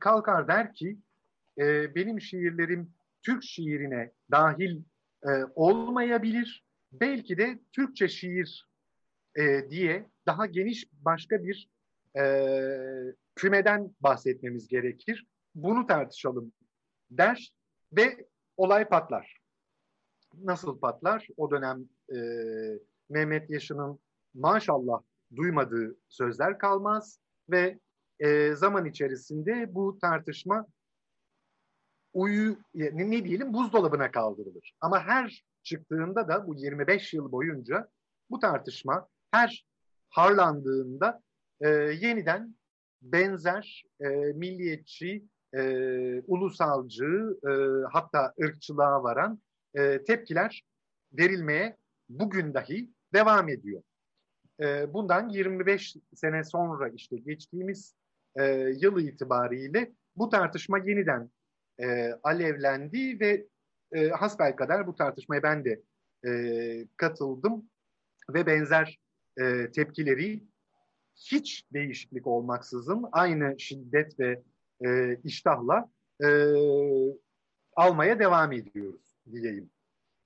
kalkar der ki e, benim şiirlerim Türk şiirine dahil e, olmayabilir. Belki de Türkçe şiir e, diye daha geniş başka bir e, kümeden bahsetmemiz gerekir. Bunu tartışalım der ve olay patlar. Nasıl patlar? O dönem e, Mehmet Yaşı'nın maşallah duymadığı sözler kalmaz ve e, zaman içerisinde bu tartışma uyu ne, ne diyelim buzdolabına kaldırılır. Ama her çıktığında da bu 25 yıl boyunca bu tartışma her harlandığında e, yeniden benzer e, milliyetçi, e, ulusalcı e, hatta ırkçılığa varan e, tepkiler verilmeye bugün dahi devam ediyor. E, bundan 25 sene sonra işte geçtiğimiz e, yıl itibariyle bu tartışma yeniden e, alevlendi ve e, kadar bu tartışmaya ben de e, katıldım ve benzer e, tepkileri hiç değişiklik olmaksızın aynı şiddet ve e, iştahla e, almaya devam ediyoruz diyeyim.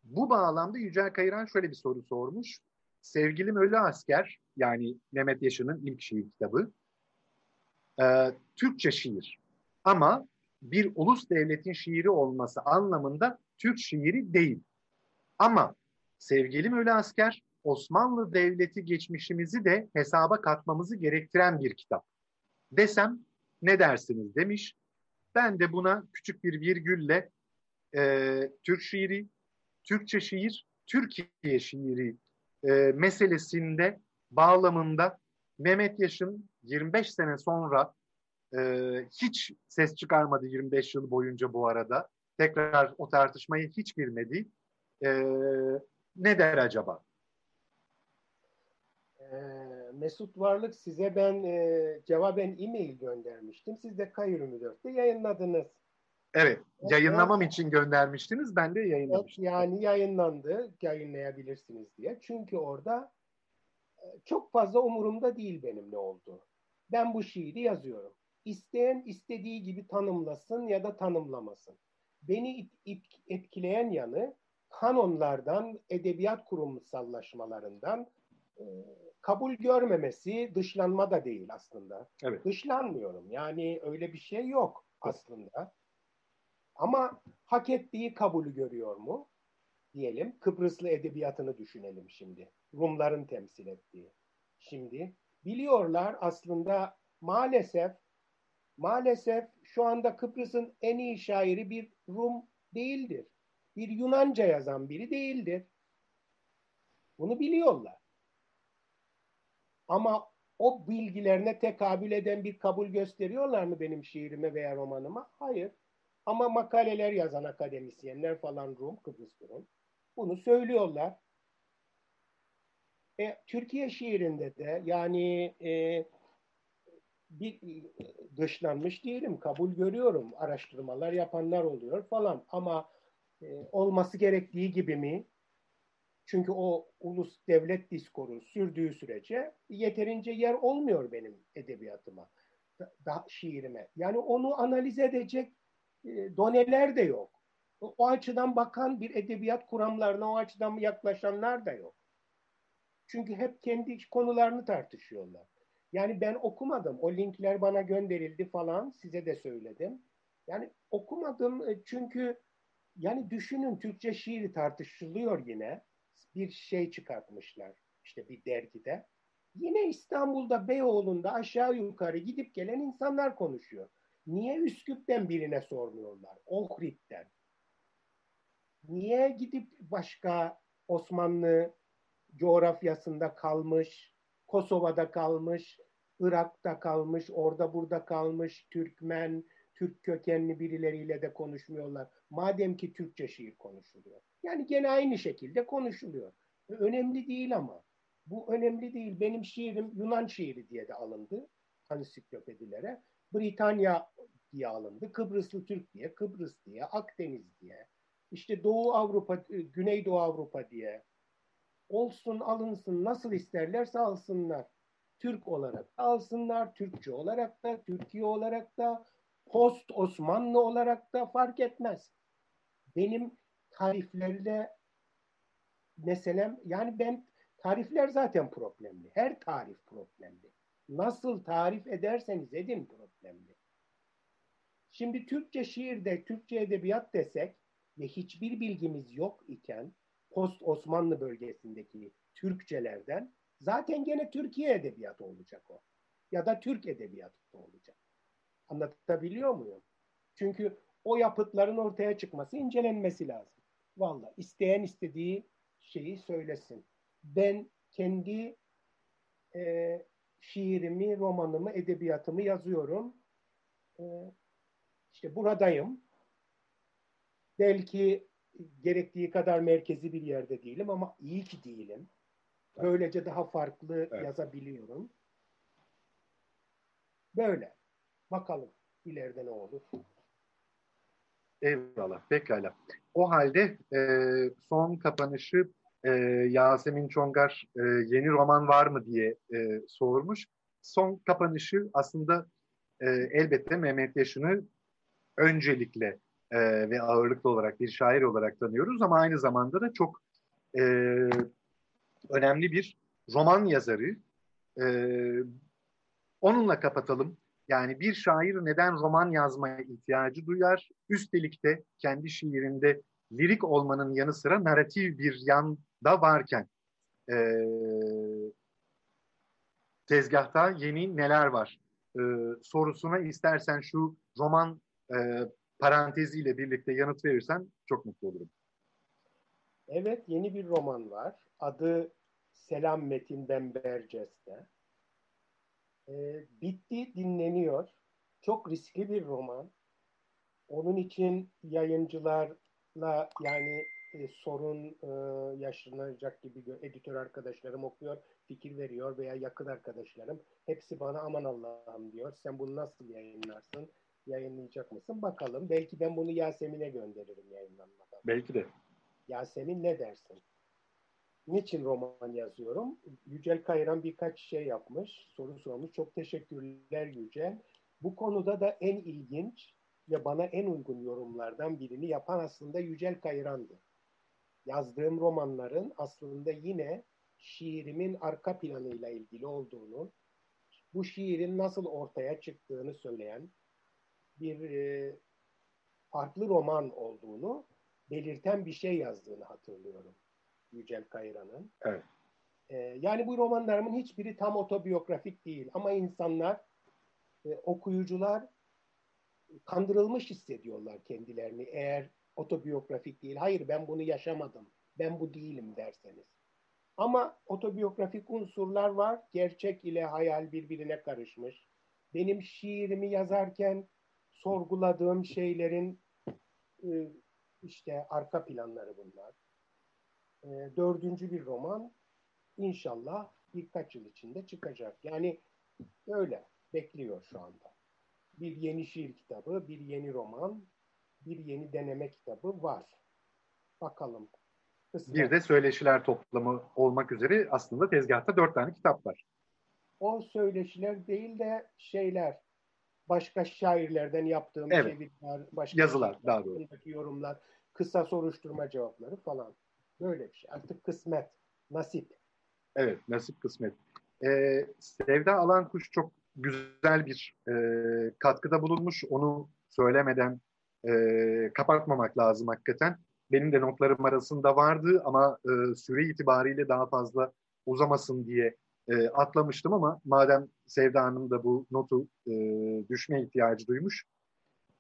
Bu bağlamda Yücel Kayıran şöyle bir soru sormuş. Sevgilim Ölü Asker yani Mehmet Yaşar'ın ilk şiir kitabı e, Türkçe şiir ama bir ulus devletin şiiri olması anlamında Türk şiiri değil. Ama Sevgilim Ölü Asker Osmanlı Devleti geçmişimizi de hesaba katmamızı gerektiren bir kitap. Desem ne dersiniz demiş. Ben de buna küçük bir virgülle e, Türk şiiri, Türkçe şiir, Türkiye şiiri e, meselesinde bağlamında Mehmet Yaş'ın 25 sene sonra e, hiç ses çıkarmadı 25 yıl boyunca bu arada. Tekrar o tartışmaya hiç girmedi. E, ne der acaba? Mesut Varlık size ben e, cevaben e-mail göndermiştim. Siz de K24'te yayınladınız. Evet, yayınlamam evet. için göndermiştiniz. Ben de yayınlamıştım. Evet, yani yayınlandı, yayınlayabilirsiniz diye. Çünkü orada e, çok fazla umurumda değil benim ne oldu. Ben bu şiiri yazıyorum. İsteyen istediği gibi tanımlasın ya da tanımlamasın. Beni etkileyen yanı kanonlardan, edebiyat kurumsallaşmalarından, e, kabul görmemesi dışlanma da değil aslında. Evet. Dışlanmıyorum. Yani öyle bir şey yok aslında. Ama hak ettiği kabulü görüyor mu? Diyelim Kıbrıslı edebiyatını düşünelim şimdi. Rumların temsil ettiği. Şimdi biliyorlar aslında maalesef maalesef şu anda Kıbrıs'ın en iyi şairi bir Rum değildir. Bir Yunanca yazan biri değildir. Bunu biliyorlar. Ama o bilgilerine tekabül eden bir kabul gösteriyorlar mı benim şiirime veya romanıma? Hayır. Ama makaleler yazan akademisyenler falan Rum, Kıbrıs Rum bunu söylüyorlar. E, Türkiye şiirinde de yani e, bir dışlanmış değilim, kabul görüyorum. Araştırmalar yapanlar oluyor falan ama e, olması gerektiği gibi mi? Çünkü o ulus devlet diskoru sürdüğü sürece yeterince yer olmuyor benim edebiyatıma, da, şiirime. Yani onu analiz edecek e, doneler de yok. O, açıdan bakan bir edebiyat kuramlarına o açıdan yaklaşanlar da yok. Çünkü hep kendi konularını tartışıyorlar. Yani ben okumadım. O linkler bana gönderildi falan. Size de söyledim. Yani okumadım e, çünkü yani düşünün Türkçe şiiri tartışılıyor yine bir şey çıkartmışlar işte bir dergide. Yine İstanbul'da Beyoğlu'nda aşağı yukarı gidip gelen insanlar konuşuyor. Niye Üsküp'ten birine sormuyorlar? Ohrid'den. Niye gidip başka Osmanlı coğrafyasında kalmış, Kosova'da kalmış, Irak'ta kalmış, orada burada kalmış Türkmen, Türk kökenli birileriyle de konuşmuyorlar. Madem ki Türkçe şiir konuşuluyor. Yani gene aynı şekilde konuşuluyor. Önemli değil ama. Bu önemli değil. Benim şiirim Yunan şiiri diye de alındı ansiklopedilere. Britanya diye alındı. Kıbrıslı Türk diye, Kıbrıs diye, Akdeniz diye. İşte Doğu Avrupa, Güneydoğu Avrupa diye. Olsun alınsın nasıl isterlerse alsınlar. Türk olarak alsınlar, Türkçe olarak da, Türkiye olarak da, post Osmanlı olarak da fark etmez. Benim tariflerle meselem yani ben tarifler zaten problemli. Her tarif problemli. Nasıl tarif ederseniz edin problemli. Şimdi Türkçe şiirde, Türkçe edebiyat desek ve hiçbir bilgimiz yok iken post Osmanlı bölgesindeki Türkçelerden zaten gene Türkiye edebiyatı olacak o. Ya da Türk edebiyatı olacak. Anlatabiliyor muyum? Çünkü o yapıtların ortaya çıkması, incelenmesi lazım. Valla isteyen istediği şeyi söylesin. Ben kendi e, şiirimi, romanımı, edebiyatımı yazıyorum. E, işte buradayım. Belki gerektiği kadar merkezi bir yerde değilim ama iyi ki değilim. Böylece daha farklı evet. yazabiliyorum. Böyle. Bakalım ileride ne olur. Eyvallah, pekala. O halde e, son kapanışı e, Yasemin Çongar e, yeni roman var mı diye e, sormuş. Son kapanışı aslında e, elbette Mehmet Yaşın'ı öncelikle e, ve ağırlıklı olarak bir şair olarak tanıyoruz ama aynı zamanda da çok e, önemli bir roman yazarı. E, onunla kapatalım. Yani bir şair neden roman yazmaya ihtiyacı duyar? Üstelik de kendi şiirinde lirik olmanın yanı sıra narratif bir yan da varken e, tezgahta yeni neler var e, sorusuna istersen şu roman e, paranteziyle birlikte yanıt verirsen çok mutlu olurum. Evet yeni bir roman var. Adı Selam Metin Ben Berces'te. E, bitti dinleniyor. Çok riskli bir roman. Onun için yayıncılarla yani e, sorun e, yaşanacak gibi editör arkadaşlarım okuyor, fikir veriyor veya yakın arkadaşlarım. Hepsi bana aman Allah'ım diyor. Sen bunu nasıl yayınlarsın? Yayınlayacak mısın? Bakalım. Belki ben bunu Yasemin'e gönderirim yayınlanmadan. Belki de. Yasemin ne dersin? Niçin roman yazıyorum? Yücel Kayran birkaç şey yapmış, soru sormuş. Çok teşekkürler Yücel. Bu konuda da en ilginç ve bana en uygun yorumlardan birini yapan aslında Yücel Kayran'dı. Yazdığım romanların aslında yine şiirimin arka planıyla ilgili olduğunu, bu şiirin nasıl ortaya çıktığını söyleyen bir e, farklı roman olduğunu belirten bir şey yazdığını hatırlıyorum Yücel Kayran'ın. Evet. E, yani bu romanlarımın hiçbiri tam otobiyografik değil ama insanlar, e, okuyucular kandırılmış hissediyorlar kendilerini eğer otobiyografik değil. Hayır ben bunu yaşamadım. Ben bu değilim derseniz. Ama otobiyografik unsurlar var. Gerçek ile hayal birbirine karışmış. Benim şiirimi yazarken sorguladığım şeylerin e, işte arka planları bunlar. E, dördüncü bir roman inşallah birkaç yıl içinde çıkacak. Yani öyle bekliyor şu anda. Bir yeni şiir kitabı, bir yeni roman, bir yeni deneme kitabı var. Bakalım. Kısmet. Bir de söyleşiler toplamı olmak üzere aslında tezgahta dört tane kitap var. O söyleşiler değil de şeyler, başka şairlerden yaptığım evet. çeviriler, başka yazılar daha doğrusu. yorumlar, kısa soruşturma cevapları falan. Böyle bir şey. Artık kısmet, nasip. Evet, nasip kısmet. Ee, Sevda Alan Kuş çok güzel bir e, katkıda bulunmuş. Onu söylemeden e, kapatmamak lazım hakikaten. Benim de notlarım arasında vardı ama e, süre itibariyle daha fazla uzamasın diye e, atlamıştım ama madem Sevda Hanım da bu notu e, düşme ihtiyacı duymuş.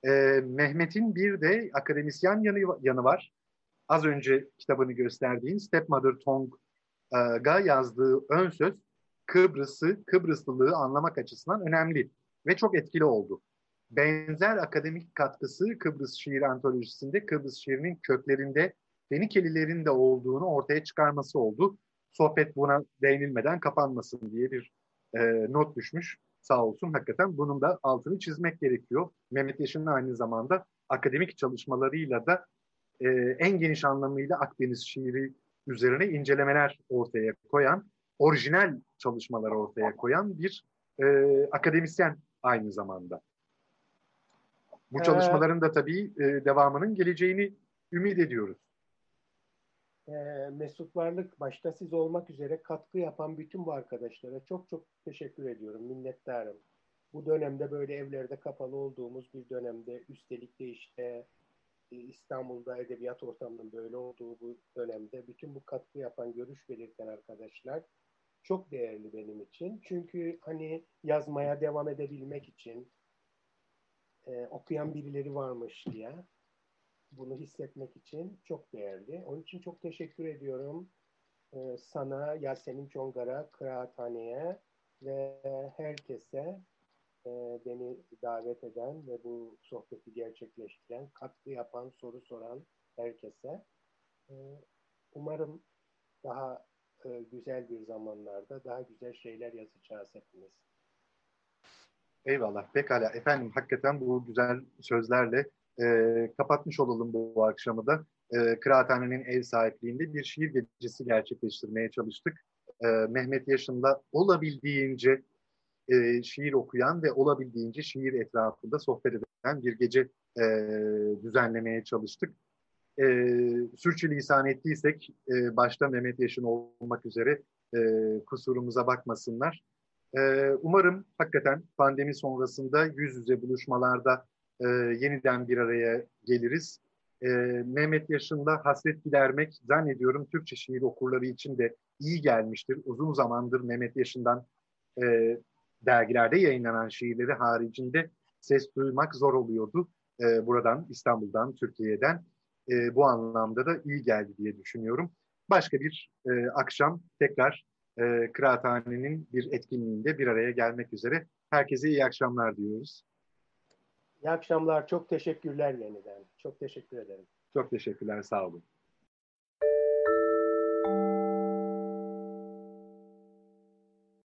E, Mehmet'in bir de akademisyen yanı, yanı var. Az önce kitabını gösterdiğin Stepmother Tongue'a yazdığı ön söz Kıbrıs'ı, Kıbrıslılığı anlamak açısından önemli ve çok etkili oldu. Benzer akademik katkısı Kıbrıs şiir antolojisinde Kıbrıs şiirinin köklerinde Fenikelilerin de olduğunu ortaya çıkarması oldu. Sohbet buna değinilmeden kapanmasın diye bir e, not düşmüş. Sağ olsun hakikaten bunun da altını çizmek gerekiyor. Mehmet Yaşın'ın aynı zamanda akademik çalışmalarıyla da e, en geniş anlamıyla Akdeniz şiiri üzerine incelemeler ortaya koyan, orijinal çalışmalar ortaya koyan bir e, akademisyen aynı zamanda. Bu ee, çalışmaların da tabii e, devamının geleceğini ümit ediyoruz. E, Mesut Varlık başta siz olmak üzere katkı yapan bütün bu arkadaşlara çok çok teşekkür ediyorum, minnettarım. Bu dönemde böyle evlerde kapalı olduğumuz bir dönemde üstelik de işte İstanbul'da edebiyat ortamının böyle olduğu bu dönemde bütün bu katkı yapan, görüş belirten arkadaşlar çok değerli benim için. Çünkü hani yazmaya devam edebilmek için e, okuyan birileri varmış diye bunu hissetmek için çok değerli. Onun için çok teşekkür ediyorum e, sana, Yasemin Çongar'a, Kıraathane'ye ve herkese e, beni davet eden ve bu sohbeti gerçekleştiren, katkı yapan, soru soran herkese. E, umarım daha e, güzel bir zamanlarda daha güzel şeyler yazacağız hepimiz. Eyvallah. Pekala. Efendim hakikaten bu güzel sözlerle e, kapatmış olalım bu, akşamı da. E, Kıraathane'nin ev sahipliğinde bir şiir gecesi gerçekleştirmeye çalıştık. E, Mehmet Yaşın'da olabildiğince e, şiir okuyan ve olabildiğince şiir etrafında sohbet eden bir gece e, düzenlemeye çalıştık. E, sürçülisan ettiysek e, başta Mehmet Yaşın olmak üzere e, kusurumuza bakmasınlar. E, umarım hakikaten pandemi sonrasında yüz yüze buluşmalarda e, yeniden bir araya geliriz. e, Mehmet Yaşın'da hasret gidermek zannediyorum Türkçe şiir okurları için de iyi gelmiştir. Uzun zamandır Mehmet Yaşın'dan e, dergilerde yayınlanan şiirleri haricinde ses duymak zor oluyordu. E, buradan, İstanbul'dan, Türkiye'den. E, bu anlamda da iyi geldi diye düşünüyorum. Başka bir e, akşam tekrar e, Kıraathane'nin bir etkinliğinde bir araya gelmek üzere. Herkese iyi akşamlar diyoruz. İyi akşamlar. Çok teşekkürler yeniden. Çok teşekkür ederim. Çok teşekkürler. Sağ olun.